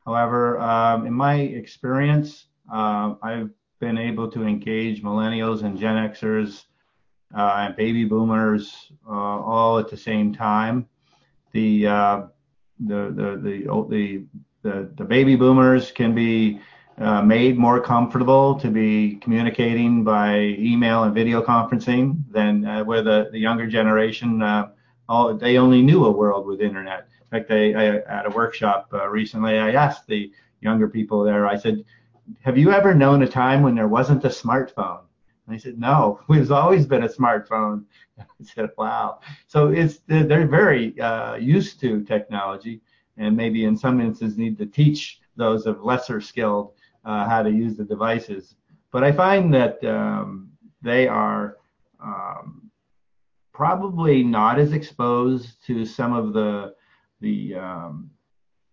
However, um, in my experience, uh, I've been able to engage millennials and Gen Xers uh, and baby boomers uh, all at the same time. The, uh, the, the, the, the, the, the baby boomers can be uh, made more comfortable to be communicating by email and video conferencing than uh, where the, the younger generation uh, all, they only knew a world with internet. In fact, I, I at a workshop uh, recently, I asked the younger people there. I said, "Have you ever known a time when there wasn't a smartphone?" And they said, "No, [LAUGHS] there's always been a smartphone." [LAUGHS] I said, "Wow." So it's they're very uh, used to technology, and maybe in some instances need to teach those of lesser skilled uh, how to use the devices. But I find that um, they are um, probably not as exposed to some of the the um,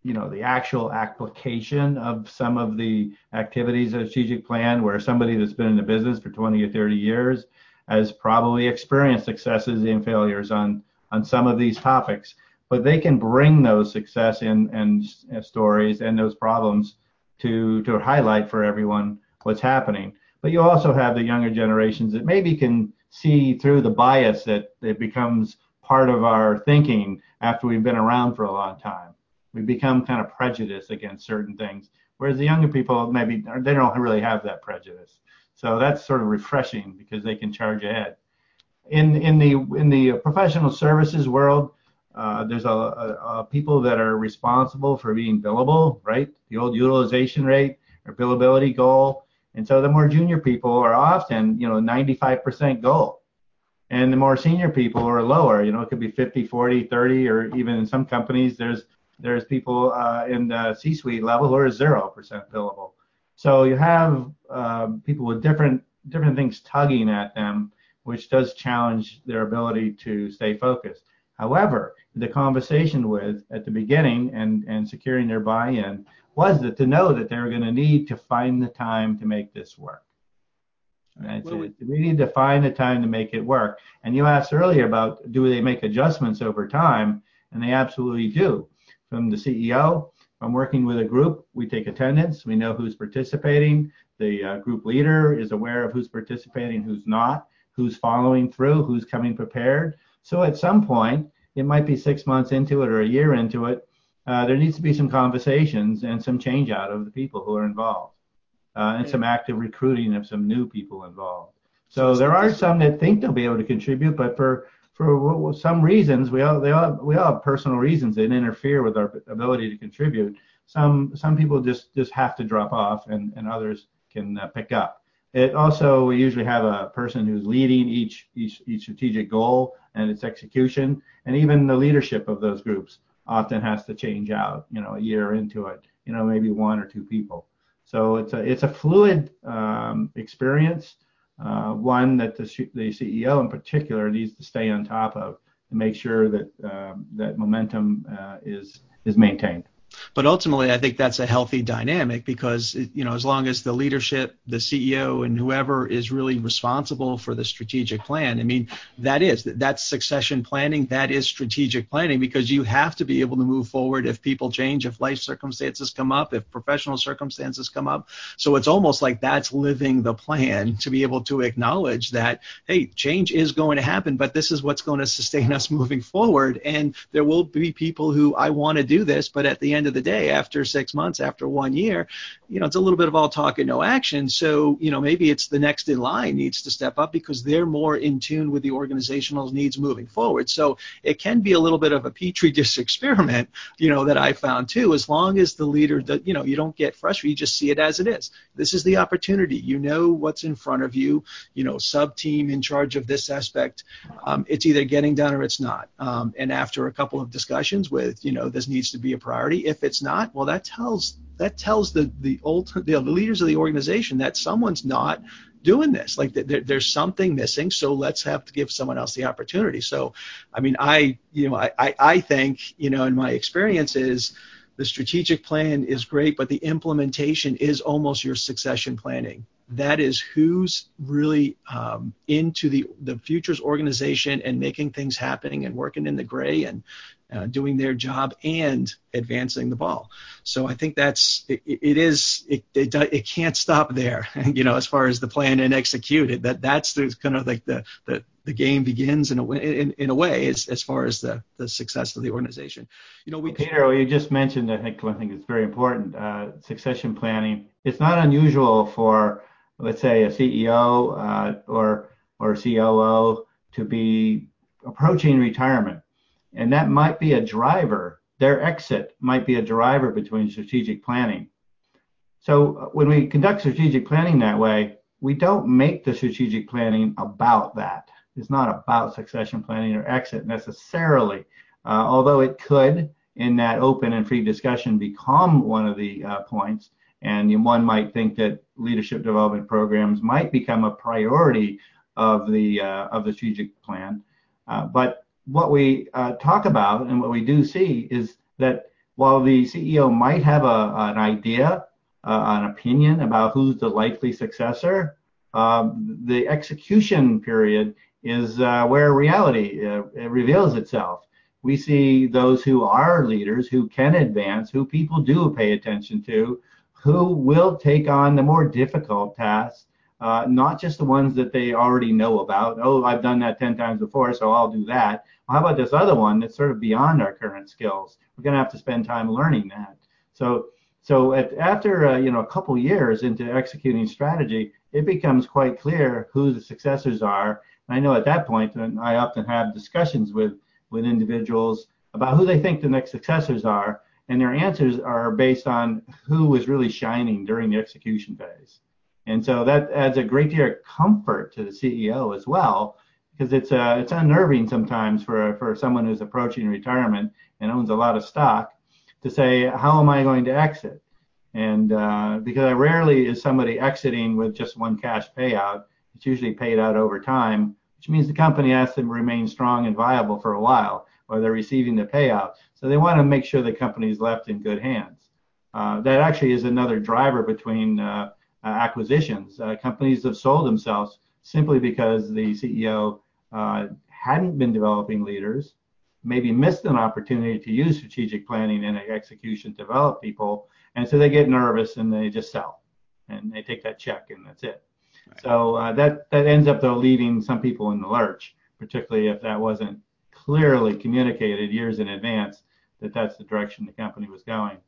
you know the actual application of some of the activities of strategic plan where somebody that's been in the business for 20 or 30 years has probably experienced successes and failures on on some of these topics but they can bring those success and and stories and those problems to to highlight for everyone what's happening. But you also have the younger generations that maybe can see through the bias that it becomes part of our thinking after we've been around for a long time. We become kind of prejudiced against certain things, whereas the younger people maybe they don't really have that prejudice. So that's sort of refreshing because they can charge ahead. In in the in the professional services world, uh, there's a, a, a, people that are responsible for being billable, right? The old utilization rate or billability goal. And so the more junior people are often, you know, 95% goal. And the more senior people are lower, you know, it could be 50, 40, 30, or even in some companies, there's there's people uh, in the C-suite level who are 0% billable. So you have uh, people with different different things tugging at them, which does challenge their ability to stay focused. However, the conversation with at the beginning and, and securing their buy-in was that to know that they were going to need to find the time to make this work. Right? Well, so we need to find the time to make it work. And you asked earlier about do they make adjustments over time, and they absolutely do. From the CEO I'm working with a group, we take attendance, we know who's participating, the uh, group leader is aware of who's participating, who's not, who's following through, who's coming prepared. So at some point, it might be six months into it or a year into it, uh, there needs to be some conversations and some change out of the people who are involved, uh, and some active recruiting of some new people involved. So there are some that think they'll be able to contribute, but for for some reasons, we all they all we all have personal reasons that interfere with our ability to contribute. Some some people just just have to drop off, and and others can uh, pick up. It also we usually have a person who's leading each each each strategic goal and its execution, and even the leadership of those groups often has to change out. You know, a year into it, you know, maybe one or two people. So it's a it's a fluid um, experience, uh, one that the the CEO in particular needs to stay on top of to make sure that um, that momentum uh, is is maintained. But ultimately, I think that's a healthy dynamic because you know as long as the leadership, the CEO, and whoever is really responsible for the strategic plan, I mean that is that's succession planning. That is strategic planning because you have to be able to move forward if people change, if life circumstances come up, if professional circumstances come up. So it's almost like that's living the plan to be able to acknowledge that hey, change is going to happen, but this is what's going to sustain us [LAUGHS] moving forward. And there will be people who I want to do this, but at the end of the day, after six months, after one year, you know, it's a little bit of all talk and no action. So, you know, maybe it's the next in line needs to step up because they're more in tune with the organizational needs moving forward. So it can be a little bit of a petri dish [LAUGHS] experiment, you know, that I found too, as long as the leader that, you know, you don't get frustrated, you just see it as it is. This is the opportunity. You know what's in front of you, you know, sub team in charge of this aspect. Um, it's either getting done or it's not. Um, and after a couple of discussions with, you know, this needs to be a priority. If if it's not, well, that tells that tells the the old the, leaders of the organization that someone's not doing this. Like there, there's something missing, so let's have to give someone else the opportunity. So, I mean, I you know I I, I think you know in my experience is the strategic plan is great, but the implementation is almost your succession planning. That is who's really um, into the the futures organization and making things happening and working in the gray and uh, doing their job and advancing the ball. So I think that's it, it is it, it it can't stop there. [LAUGHS] you know, as far as the plan and execute it, that that's the kind of like the the the game begins in a way, in, in a way as, as far as the, the success of the organization. You know, we Peter, well, you just mentioned, I think one thing that's very important, uh, succession planning. It's not unusual for, let's say, a CEO uh, or or COO to be approaching retirement and that might be a driver. Their exit might be a driver between strategic planning. So uh, when we conduct strategic planning that way, we don't make the strategic planning about that. It's not about succession planning or exit necessarily, uh, although it could, in that open and free discussion, become one of the uh, points. And one might think that leadership development programs might become a priority of the uh, of the strategic plan. Uh, but what we uh, talk about and what we do see is that while the CEO might have a, an idea, uh, an opinion about who's the likely successor, um, the execution period is uh, where reality uh, reveals itself. We see those who are leaders, who can advance, who people do pay attention to, who will take on the more difficult tasks, uh, not just the ones that they already know about. Oh, I've done that 10 times before, so I'll do that how about this other one that's sort of beyond our current skills? We're going to have to spend time learning that. So, so at, after uh, you know a couple years into executing strategy, it becomes quite clear who the successors are. And I know at that point, and I often have discussions with with individuals about who they think the next successors are, and their answers are based on who was really shining during the execution phase. And so that adds a great deal of comfort to the CEO as well, because it's uh, it's unnerving sometimes for for someone who's approaching retirement and owns a lot of stock to say how am I going to exit? And uh, because rarely is somebody exiting with just one cash payout, it's usually paid out over time, which means the company has to remain strong and viable for a while while they're receiving the payout. So they want to make sure the company is left in good hands. Uh, that actually is another driver between uh, acquisitions. Uh, companies have sold themselves simply because the CEO uh, hadn't been developing leaders, maybe missed an opportunity to use strategic planning and execution to develop people. And so they get nervous and they just sell and they take that check and that's it. Right. So uh, that, that ends up though leaving some people in the lurch, particularly if that wasn't clearly communicated years in advance that that's the direction the company was going.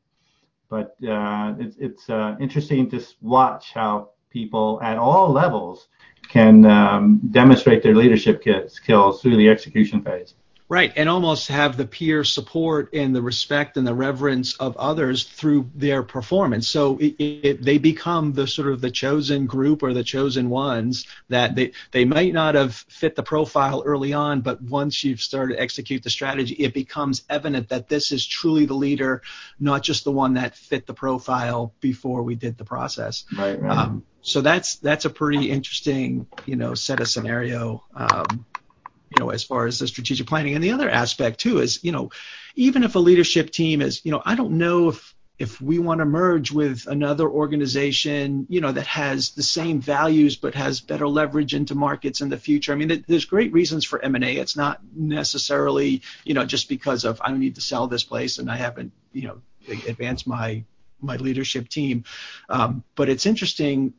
But uh, it's, it's uh, interesting to watch how people at all levels can um, demonstrate their leadership skills through the execution phase. Right, and almost have the peer support and the respect and the reverence of others through their performance. So it, it, they become the sort of the chosen group or the chosen ones that they they might not have fit the profile early on, but once you've started to execute the strategy, it becomes evident that this is truly the leader, not just the one that fit the profile before we did the process. Right, right. Um, so that's that's a pretty interesting, you know, set of scenario. Um, you know, as far as the strategic planning. And the other aspect too is, you know, even if a leadership team is, you know, I don't know if if we want to merge with another organization, you know, that has the same values but has better leverage into markets in the future. I mean, there's great reasons for M&A. It's not necessarily, you know, just because of I need to sell this place and I haven't, you know, advanced my my leadership team. Um, but it's interesting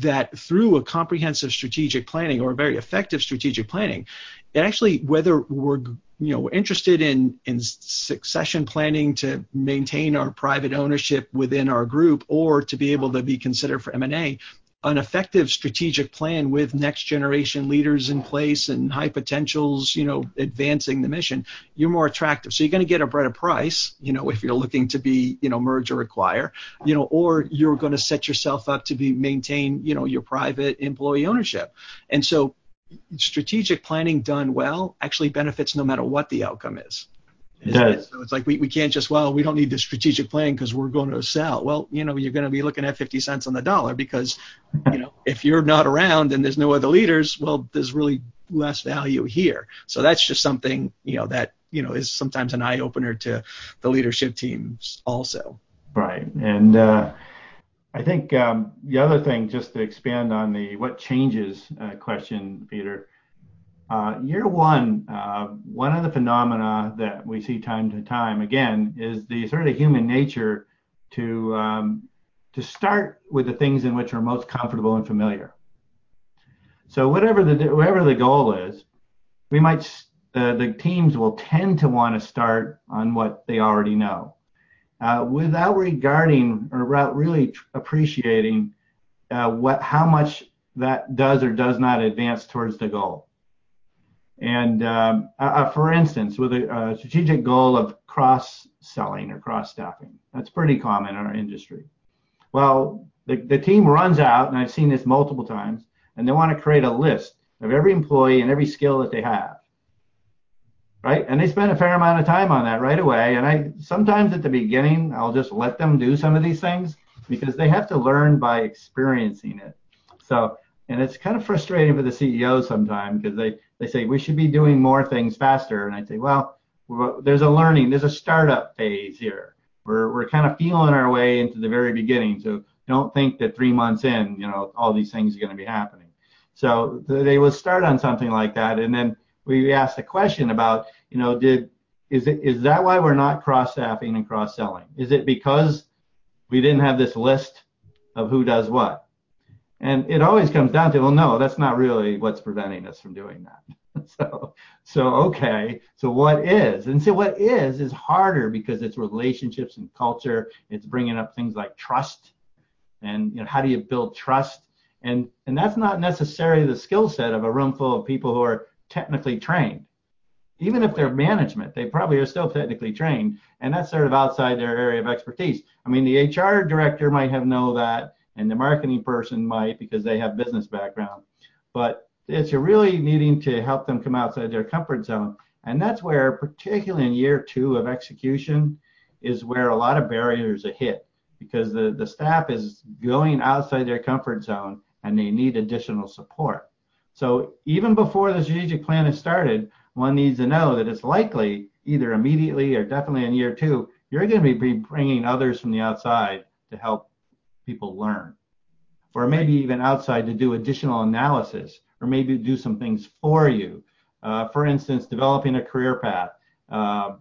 that through a comprehensive strategic planning or a very effective strategic planning, it actually whether we're you know we're interested in in succession planning to maintain our private ownership within our group or to be able to be considered for M&A, an effective strategic plan with next generation leaders in place and high potentials, you know, advancing the mission, you're more attractive. So you're going to get a better price, you know, if you're looking to be, you know, merge or acquire, you know, or you're going to set yourself up to be maintain, you know, your private employee ownership. And so strategic planning done well actually benefits no matter what the outcome is. It does. So it's like we, we can't just, well, we don't need the strategic plan because we're going to sell. Well, you know, you're going to be looking at 50 cents on the dollar because, you know, if you're not around and there's no other leaders, well, there's really less value here. So that's just something, you know, that, you know, is sometimes an eye opener to the leadership teams also. Right. And, uh, I think um, the other thing, just to expand on the what changes uh, question, Peter, uh, year one, uh, one of the phenomena that we see time to time again is the sort of human nature to um, to start with the things in which we're most comfortable and familiar. So whatever the whatever the goal is, we might uh, the teams will tend to want to start on what they already know, uh, without regarding or without really appreciating uh, what how much that does or does not advance towards the goal. And um, uh, for instance, with a, a, strategic goal of cross selling or cross staffing, that's pretty common in our industry. Well, the, the team runs out, and I've seen this multiple times, and they want to create a list of every employee and every skill that they have. Right? And they spend a fair amount of time on that right away. And I sometimes at the beginning, I'll just let them do some of these things because they have to learn by experiencing it. So, and it's kind of frustrating for the CEO sometimes because they they say we should be doing more things faster, and I say, well, there's a learning, there's a startup phase here. We're we're kind of feeling our way into the very beginning, so don't think that three months in, you know, all these things are going to be happening. So they will start on something like that, and then we asked the question about, you know, did is it is that why we're not cross staffing and cross selling? Is it because we didn't have this list of who does what? And it always comes down to, well, no, that's not really what's preventing us from doing that. [LAUGHS] so, so okay, so what is? And so what is is harder because it's relationships and culture. It's bringing up things like trust, and you know, how do you build trust? And and that's not necessarily the skill set of a room full of people who are technically trained. Even if they're management, they probably are still technically trained, and that's sort of outside their area of expertise. I mean, the HR director might have know that and the marketing person might because they have business background. But it's really needing to help them come outside their comfort zone. And that's where, particularly in year two of execution, is where a lot of barriers are hit because the, the staff is going outside their comfort zone and they need additional support. So even before the strategic plan is started, one needs to know that it's likely either immediately or definitely in year two, you're going to be bringing others from the outside to help people learn. Or maybe even outside to do additional analysis, or maybe do some things for you. Uh, for instance, developing a career path. Uh,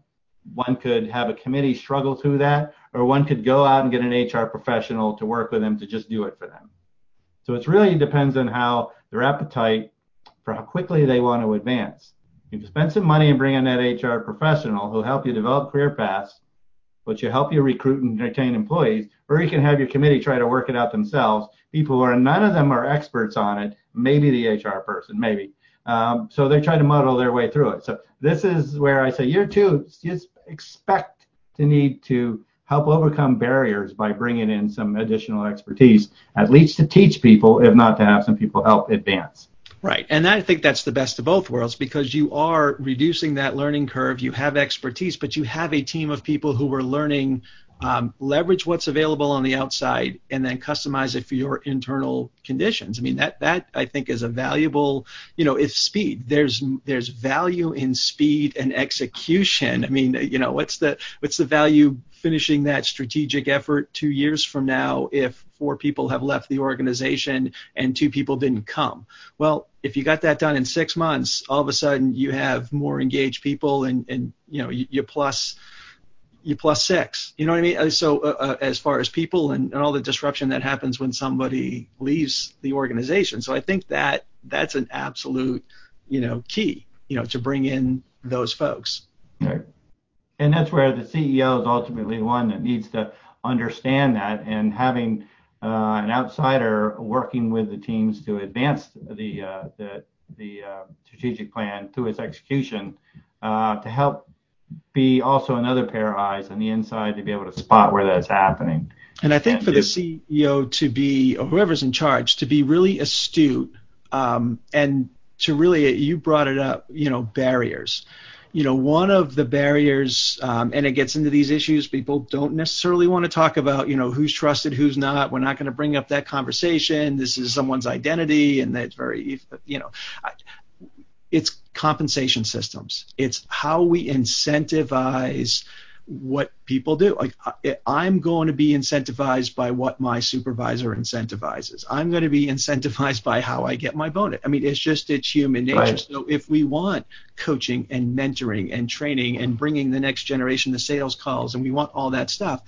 one could have a committee struggle through that, or one could go out and get an HR professional to work with them to just do it for them. So it really depends on how their appetite for how quickly they want to advance. You can spend some money and bring in that HR professional who'll help you develop career paths, but you help you recruit and retain employees, or you can have your committee try to work it out themselves. People who are none of them are experts on it, maybe the HR person, maybe. Um, so they try to muddle their way through it. So this is where I say year two, just expect to need to help overcome barriers by bringing in some additional expertise, at least to teach people, if not to have some people help advance. Right. And I think that's the best of both worlds because you are reducing that learning curve. You have expertise, but you have a team of people who are learning um, leverage what's available on the outside and then customize it for your internal conditions. I mean that that I think is a valuable, you know, if speed there's there's value in speed and execution. I mean, you know, what's the what's the value finishing that strategic effort two years from now if four people have left the organization and two people didn't come? Well, if you got that done in six months, all of a sudden you have more engaged people and and you know you, you plus you plus six. You know what I mean? Uh, so uh, uh, as far as people and, and all the disruption that happens when somebody leaves the organization. So I think that that's an absolute, you know, key, you know, to bring in those folks. Right. And that's where the CEO is ultimately one that needs to understand that and having uh, an outsider working with the teams to advance the uh, the, the strategic plan to its execution to help be also another pair of eyes on the inside to be able to spot where that's happening. And I think and for if, the CEO to be, or whoever's in charge, to be really astute um, and to really, you brought it up, you know, barriers. You know, one of the barriers, um, and it gets into these issues, people don't necessarily want to talk about, you know, who's trusted, who's not. We're not going to bring up that conversation. This is someone's identity, and that's very, you know, I, it's compensation systems. It's how we incentivize what people do. Like I'm going to be incentivized by what my supervisor incentivizes. I'm going to be incentivized by how I get my bonus. I mean, it's just it's human nature. Right. So if we want coaching and mentoring and training and bringing the next generation to sales calls and we want all that stuff,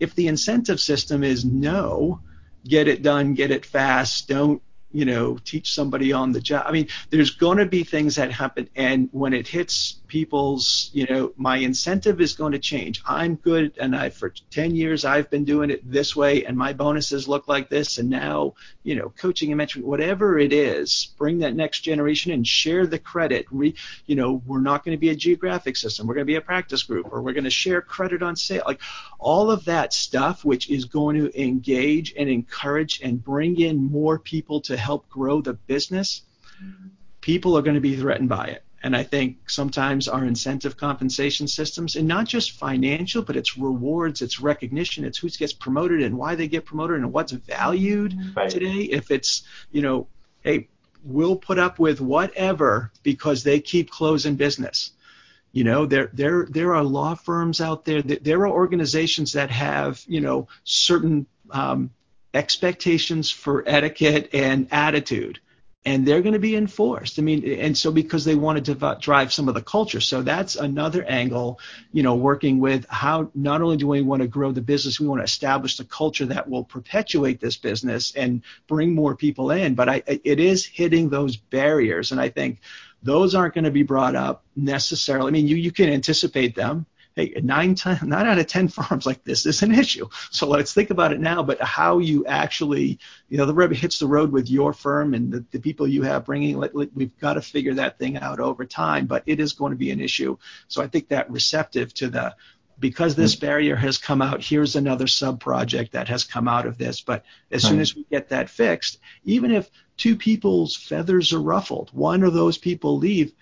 if the incentive system is no, get it done, get it fast, don't you know, teach somebody on the job. I mean, there's going to be things that happen, and when it hits people's, you know, my incentive is going to change. I'm good, and I for 10 years I've been doing it this way, and my bonuses look like this, and now, you know, coaching and mentoring, whatever it is, bring that next generation and share the credit. We, you know, we're not going to be a geographic system. We're going to be a practice group, or we're going to share credit on sale. Like all of that stuff, which is going to engage and encourage and bring in more people to help grow the business, people are going to be threatened by it. And I think sometimes our incentive compensation systems, and not just financial, but it's rewards, it's recognition, it's who gets promoted and why they get promoted and what's valued right. today. If it's, you know, hey, we'll put up with whatever because they keep closing business. You know, there there there are law firms out there. There are organizations that have you know certain um, expectations for etiquette and attitude and they're going to be enforced. I mean, and so because they wanted to drive some of the culture. So that's another angle, you know, working with how not only do we want to grow the business, we want to establish the culture that will perpetuate this business and bring more people in. But I, it is hitting those barriers. And I think those aren't going to be brought up necessarily. I mean, you, you can anticipate them hey, nine, ten, nine out of 10 [LAUGHS] farms like this is an issue. So let's think about it now, but how you actually, you know, the rubber hits the road with your firm and the, the people you have bringing, let, let, we've got to figure that thing out over time, but it is going to be an issue. So I think that receptive to the, because this mm-hmm. barrier has come out, here's another sub project that has come out of this. But as soon as we get that fixed, even if two people's feathers are ruffled, one of those people leave,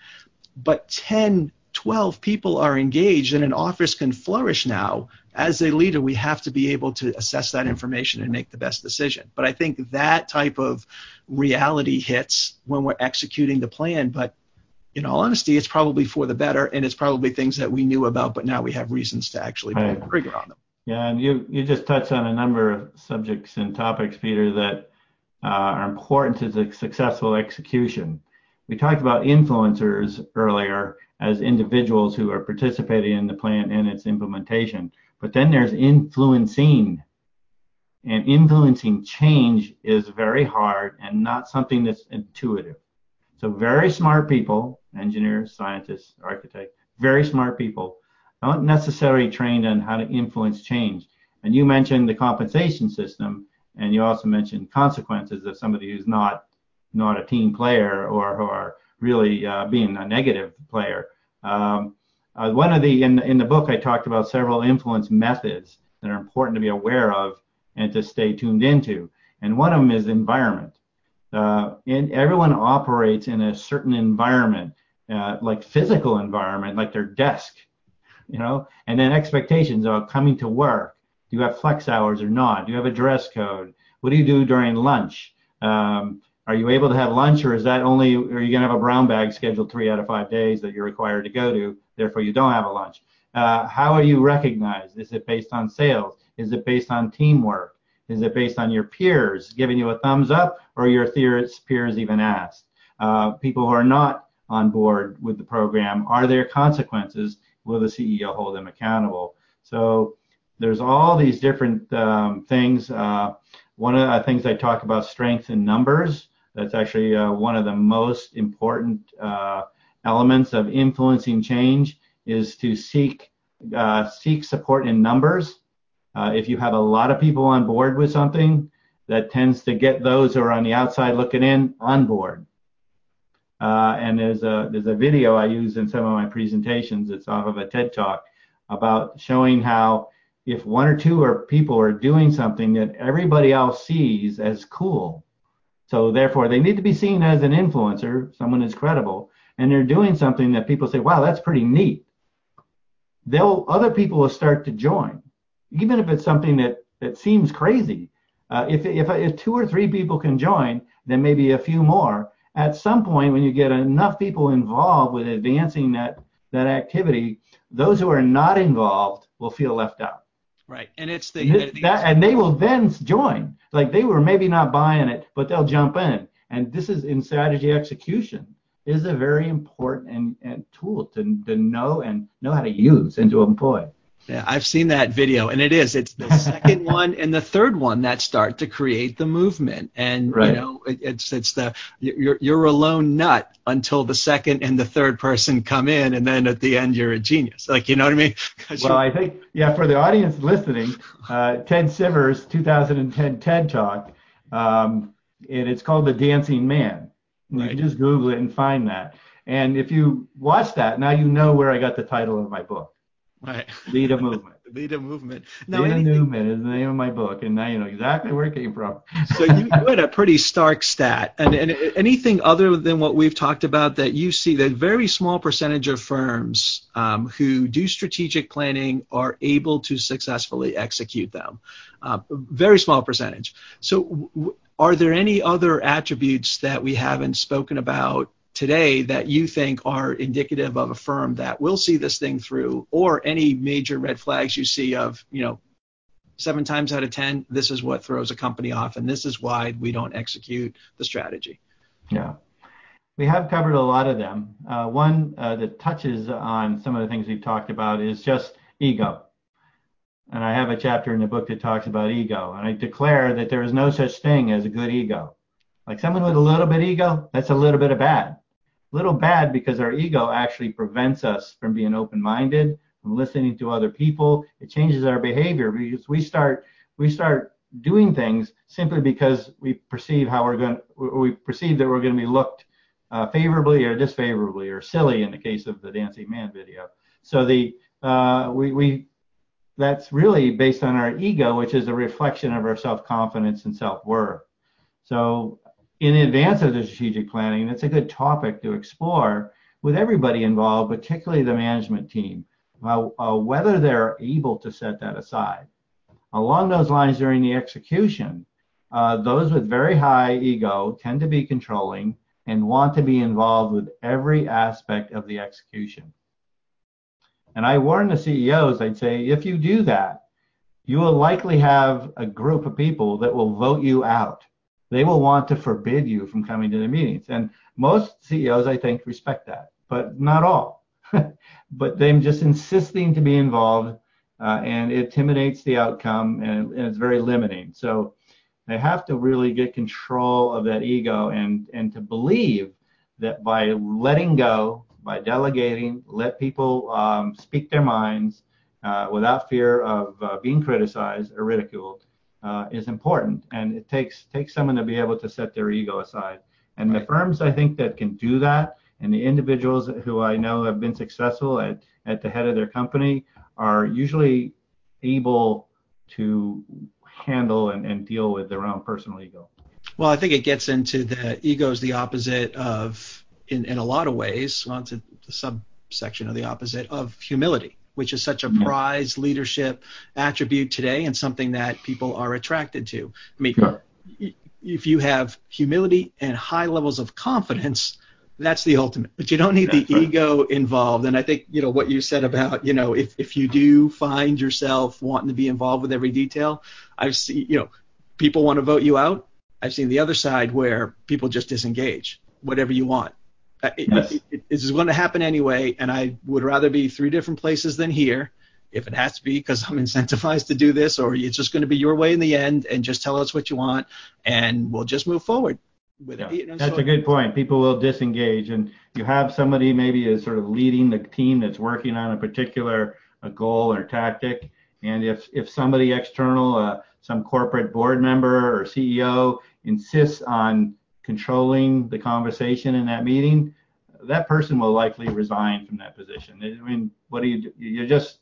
but 10 12 people are engaged and an office can flourish now, as a leader, we have to be able to assess that information and make the best decision. But I think that type of reality hits when we're executing the plan. But in all honesty, it's probably for the better, and it's probably things that we knew about, but now we have reasons to actually pull the trigger on them. Yeah, and you you just touched on a number of subjects and topics, Peter, that uh, are important to the successful execution. We talked about influencers earlier, as individuals who are participating in the plan and its implementation. But then there's influencing. And influencing change is very hard and not something that's intuitive. So very smart people, engineers, scientists, architects, very smart people, not necessarily trained on how to influence change. And you mentioned the compensation system, and you also mentioned consequences of somebody who's not not a team player or who are really uh, being a negative player. Um, uh, one of the in in the book I talked about several influence methods that are important to be aware of and to stay tuned into. And one of them is environment. Uh, and everyone operates in a certain environment, uh, like physical environment, like their desk, you know, and then expectations of coming to work. Do you have flex hours or not? Do you have a dress code? What do you do during lunch? Um, are you able to have lunch, or is that only? Are you going to have a brown bag scheduled three out of five days that you're required to go to? Therefore, you don't have a lunch. Uh, how are you recognized? Is it based on sales? Is it based on teamwork? Is it based on your peers giving you a thumbs up, or your peers even asked? Uh, people who are not on board with the program, are there consequences? Will the CEO hold them accountable? So there's all these different um, things. Uh, one of the things I talk about strength in numbers. That's actually uh, one of the most important uh, elements of influencing change is to seek uh, seek support in numbers. Uh, if you have a lot of people on board with something, that tends to get those who are on the outside looking in on board. Uh, and there's a there's a video I use in some of my presentations. It's off of a TED talk about showing how if one or two or people are doing something that everybody else sees as cool, so therefore they need to be seen as an influencer, someone is credible, and they're doing something that people say, wow, that's pretty neat. They'll other people will start to join, even if it's something that that seems crazy. Uh, if, if if two or three people can join, then maybe a few more. At some point, when you get enough people involved with advancing that that activity, those who are not involved will feel left out. Right, and it's the, and, the that, and they will then join. Like they were maybe not buying it, but they'll jump in. And this is in strategy execution is a very important and, and tool to, to know and know how to use and to employ. Yeah, I've seen that video, and it is. It's the [LAUGHS] second one and the third one that start to create the movement, and right. you know, it, it's it's the you're you're a lone nut until the second and the third person come in, and then at the end you're a genius. Like you know what I mean? [LAUGHS] Well, I think yeah, for the audience listening, uh, Ted Sivers' 2010 TED Talk, um, and it's called The Dancing Man. You right. can just Google it and find that. And if you watch that, now you know where I got the title of my book. Right. [LAUGHS] Lead a movement. Lead a movement. Now, Lead anything, a movement is the name of my book, and now you know exactly where it came from. [LAUGHS] so you, you had a pretty stark stat, and, and anything other than what we've talked about that you see that very small percentage of firms um, who do strategic planning are able to successfully execute them. Uh, very small percentage. So. W- are there any other attributes that we haven't spoken about today that you think are indicative of a firm that will see this thing through or any major red flags you see of, you know, seven times out of 10, this is what throws a company off and this is why we don't execute the strategy? Yeah. We have covered a lot of them. Uh, one uh, that touches on some of the things we've talked about is just ego. And I have a chapter in the book that talks about ego. And I declare that there is no such thing as a good ego. Like someone with a little bit of ego, that's a little bit of bad little bad because our ego actually prevents us from being open-minded, from listening to other people. It changes our behavior because we start we start doing things simply because we perceive how we're going we perceive that we're going to be looked uh, favorably or disfavorably or silly in the case of the dancing man video. So the uh, we we that's really based on our ego, which is a reflection of our self-confidence and self-worth. So in advance of the strategic planning, it's a good topic to explore with everybody involved, particularly the management team, uh, whether they're able to set that aside. Along those lines, during the execution, uh, those with very high ego tend to be controlling and want to be involved with every aspect of the execution. And I warn the CEOs, I'd say, if you do that, you will likely have a group of people that will vote you out they will want to forbid you from coming to the meetings. And most CEOs, I think, respect that, but not all. [LAUGHS] but them just insisting to be involved, uh, and it intimidates the outcome, and, and, it's very limiting. So they have to really get control of that ego and and to believe that by letting go, by delegating, let people um, speak their minds uh, without fear of uh, being criticized or ridiculed uh, is important. And it takes takes someone to be able to set their ego aside. And right. the firms I think that can do that, and the individuals who I know have been successful at at the head of their company are usually able to handle and, and deal with their own personal ego. Well, I think it gets into the ego is the opposite of, in, in a lot of ways, well, it's a, a subsection of the opposite of humility, which is such a prized leadership attribute today and something that people are attracted to. I mean, sure. if you have humility and high levels of confidence, that's the ultimate. But you don't need that's the right. ego involved. And I think, you know, what you said about, you know, if, if you do find yourself wanting to be involved with every detail, I've seen, you know, people want to vote you out. I've seen the other side where people just disengage, whatever you want. Uh, yes. It, it, it is going to happen anyway, and I would rather be three different places than here, if it has to be, because I'm [LAUGHS] incentivized to do this, or it's just going to be your way in the end, and just tell us what you want, and we'll just move forward with yeah. it. You know, that's so, a good point. People will disengage, and you have somebody maybe is sort of leading the team that's working on a particular a goal or tactic, and if if somebody external, uh, some corporate board member or CEO insists on controlling the conversation in that meeting, that person will likely resign from that position. I mean, what do you? You're just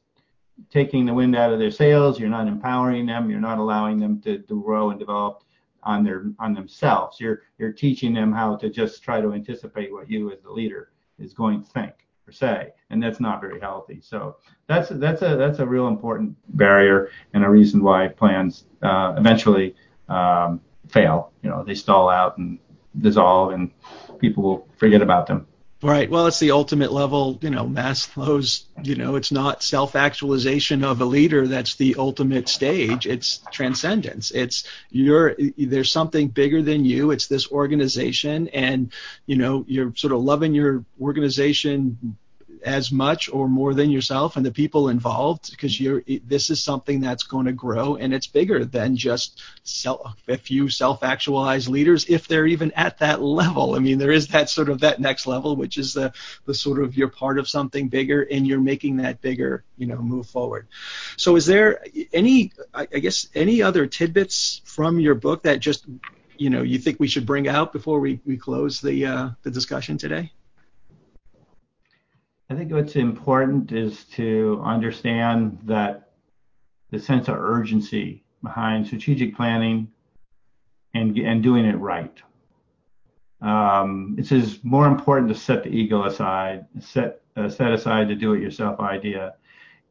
taking the wind out of their sails. You're not empowering them. You're not allowing them to, to grow and develop on their on themselves. You're you're teaching them how to just try to anticipate what you as the leader is going to think or say, and that's not very healthy. So that's that's a that's a real important barrier and a reason why plans uh, eventually um, fail. You know, they stall out and dissolve, and people will forget about them. Right. Well, it's the ultimate level, you know, Maslow's, you know, it's not self-actualization of a leader that's the ultimate stage. It's transcendence. It's you're there's something bigger than you. It's this organization and, you know, you're sort of loving your organization as much or more than yourself and the people involved because you're this is something that's going to grow and it's bigger than just self, a few self-actualized leaders if they're even at that level. I mean there is that sort of that next level which is the the sort of you're part of something bigger and you're making that bigger you know move forward. So is there any i guess any other tidbits from your book that just you know you think we should bring out before we, we close the uh, the discussion today I think what's important is to understand that the sense of urgency behind strategic planning and, and doing it right. Um, it is more important to set the ego aside, set uh, set aside the do-it-yourself idea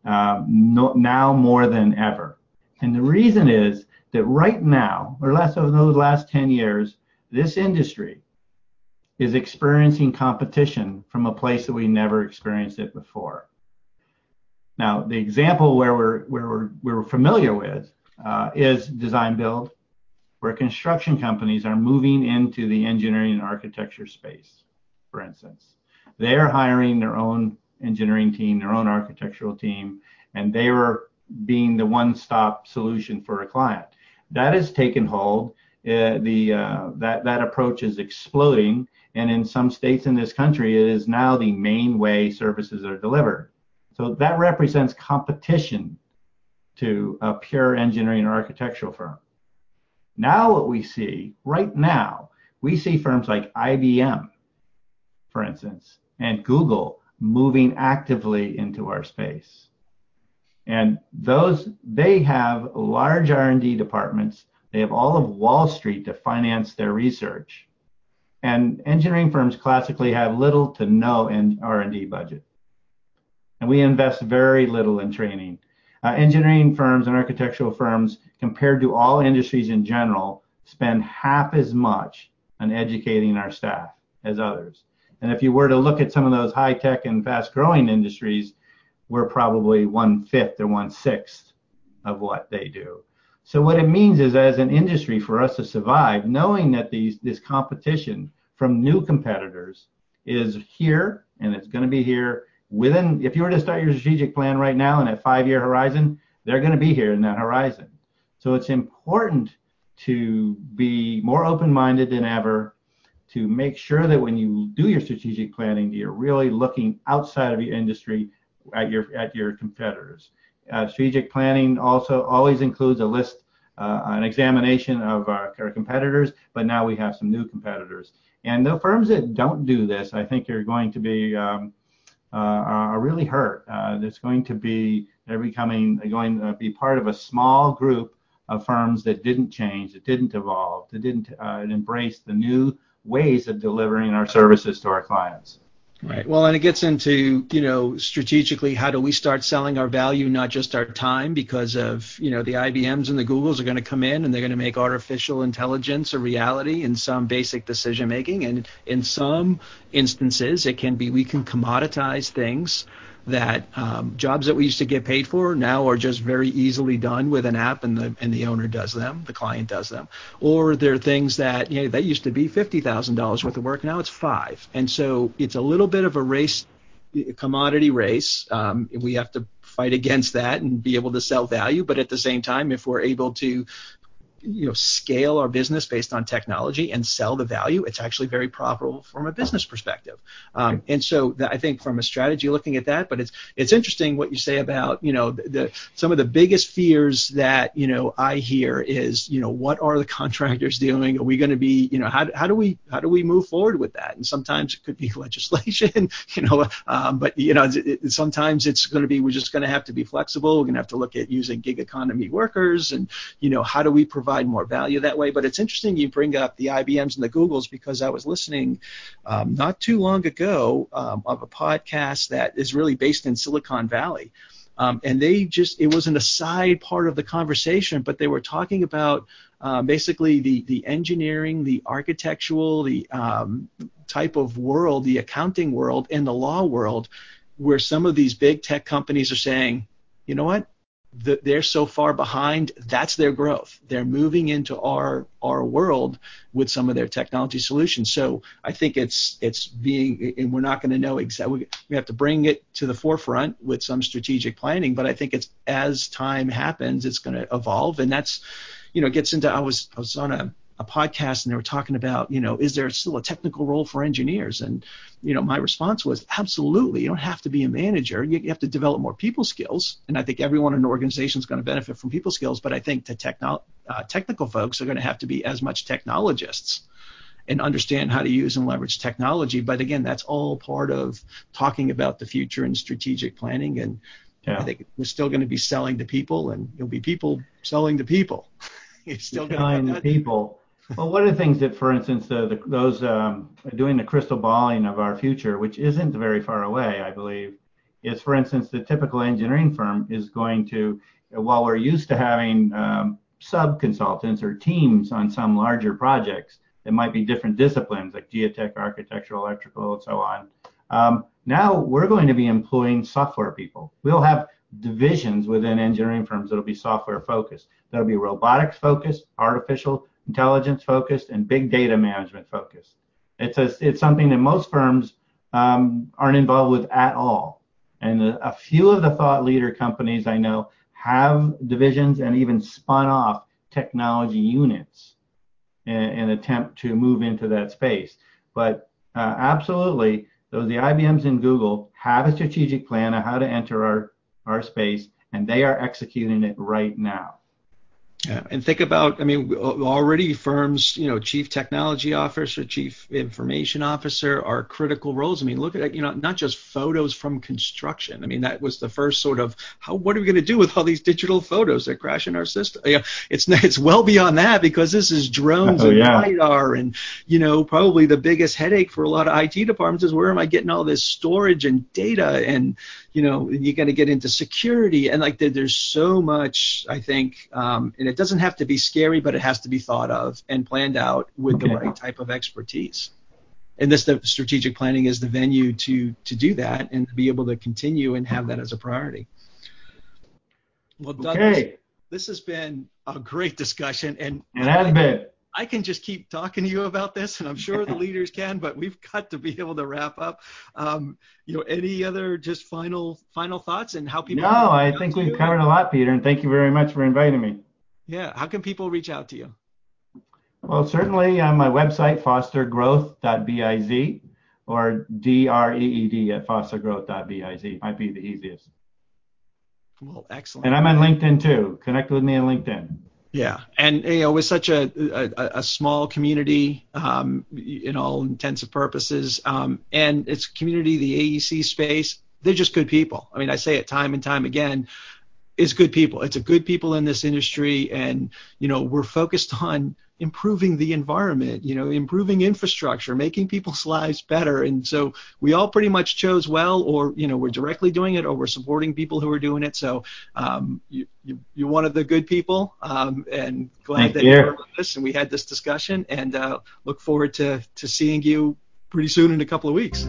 um, no, now more than ever. And the reason is that right now, or last over the last 10 years, this industry is experiencing competition from a place that we never experienced it before. Now, the example where we're where we're, we're familiar with uh, is design build, where construction companies are moving into the engineering and architecture space. For instance, they are hiring their own engineering team, their own architectural team, and they are being the one-stop solution for a client. That has taken hold. Uh, the uh, that that approach is exploding and in some states in this country, it is now the main way services are delivered. So that represents competition to a pure engineering or architectural firm. Now, what we see right now, we see firms like IBM, for instance, and Google moving actively into our space. And those, they have large R&D departments. They have all of Wall Street to finance their research. And engineering firms classically have little to no R&D budget. And we invest very little in training. Uh, engineering firms and architectural firms, compared to all industries in general, spend half as much on educating our staff as others. And if you were to look at some of those high tech and fast growing industries, we're probably one fifth or one sixth of what they do. So what it means is as an industry for us to survive, knowing that these this competition from new competitors is here and it's going to be here within, if you were to start your strategic plan right now and a five-year horizon, they're going to be here in that horizon. So it's important to be more open-minded than ever, to make sure that when you do your strategic planning, you're really looking outside of your industry at your at your competitors. Uh, strategic planning also always includes a list, uh, an examination of our, our, competitors, but now we have some new competitors. And the firms that don't do this, I think, are going to be um, uh, are really hurt. Uh, it's going to be they're becoming they're going to be part of a small group of firms that didn't change, that didn't evolve, that didn't uh, embrace the new ways of delivering our services to our clients. Right. Well, and it gets into, you know, strategically, how do we start selling our value, not just our time, because of, you know, the IBMs and the Googles are going to come in and they're going to make artificial intelligence a reality in some basic decision making. And in some instances, it can be we can commoditize things that um, jobs that we used to get paid for now are just very easily done with an app and the and the owner does them, the client does them. Or there are things that you know that used to be fifty thousand dollars worth of work, now it's five. And so it's a little bit of a race, a commodity race. Um, we have to fight against that and be able to sell value. But at the same time, if we're able to you know scale our business based on technology and sell the value, it's actually very profitable from a business perspective. Um, and so the, I think from a strategy looking at that, but it's it's interesting what you say about you know the, the, some of the biggest fears that you know I hear is you know what are the [LAUGHS] contractors doing? Are we going to be you know how, how do we how do we move forward with that? And sometimes it could be [LAUGHS] legislation, you know, um, but you know it, it, sometimes it's going to be we're just going to have to be flexible. We're going to have to look at using gig economy workers and you know how do we provide provide more value that way. But it's interesting you bring up the IBMs and the Googles because I was listening um, not too long ago um, of a podcast that is really based in Silicon Valley. Um, and they just it was an aside part of the conversation, but they were talking about uh, basically the the engineering, the architectural, the um, type of world, the accounting world, and the law world, where some of these big tech companies are saying, you know what, the, they're so far behind. That's their growth. They're moving into our our world with some of their technology solutions. So I think it's it's being, and we're not going to know exactly. We have to bring it to the forefront with some strategic planning. But I think it's as time happens, it's going to evolve, and that's, you know, gets into. I was I was on a a podcast and they were talking about, you know, is there still a technical role for engineers? And, you know, my response was absolutely. You don't have to be a manager. You have to develop more people skills. And I think everyone in an organization is going to benefit from people skills. But I think the techno- uh, technical folks are going to have to be as much technologists and understand how to use and leverage technology. But again, that's all part of talking about the future and strategic planning. And yeah. I think we're still going to be selling to people, and you'll be people selling to people. [LAUGHS] it's still going to people well, one of the things that, for instance, the, the, those um, doing the crystal balling of our future, which isn't very far away, I believe, is, for instance, the typical engineering firm is going to, while we're used to having um, sub consultants or teams on some larger projects that might be different disciplines like geotech, architectural, electrical, and so on. Um, now we're going to be employing software people. We'll have divisions within engineering firms that'll be software focused. That'll be robotics focused, artificial intelligence focused, and big data management focused. It's a, it's something that most firms um, aren't involved with at all. And a, a few of the thought leader companies I know have divisions and even spun off technology units in an attempt to move into that space. But uh, absolutely, those the IBMs and Google have a strategic plan of how to enter our, our space, and they are executing it right now. Yeah, and think about, I mean, already firms, you know, chief technology officer, chief information officer are critical roles. I mean, look at, you know, not just photos from construction. I mean, that was the first sort of, how, what are we going to do with all these digital photos that crash in our system? Know, it's it's well beyond that because this is drones oh, and yeah. lidar, and you know, probably the biggest headache for a lot of IT departments is where am I getting all this storage and data and you know you got to get into security and like there, there's so much i think um, and it doesn't have to be scary but it has to be thought of and planned out with okay. the right type of expertise and this the strategic planning is the venue to to do that and to be able to continue and have that as a priority well Doug, okay. this, this has been a great discussion and it has been I can just keep talking to you about this, and I'm sure the [LAUGHS] leaders can, but we've got to be able to wrap up. Um, you know, any other just final final thoughts and how people? No, I think we've covered a lot, Peter, and thank you very much for inviting me. Yeah, how can people reach out to you? Well, certainly on my website, fostergrowth.biz or D-R-E-E-D at fostergrowth.biz might be the easiest. Well, excellent. And I'm on LinkedIn too. Connect with me on LinkedIn. Yeah, and you know, with such a a, a small community, um, in all intents and purposes, um, and it's community, the AEC space, they're just good people. I mean, I say it time and time again. It's good people. It's a good people in this industry, and you know, we're focused [LAUGHS] on improving the environment, you know, improving infrastructure, making people's [LAUGHS] lives better. And so we all pretty much chose well, or, you know, we're directly doing it or we're supporting people who are doing it. So um, you, you, you're one of the good people um, and glad Thank that you. you were with us and we had this discussion and uh, look forward to, to seeing you pretty soon in a couple of weeks.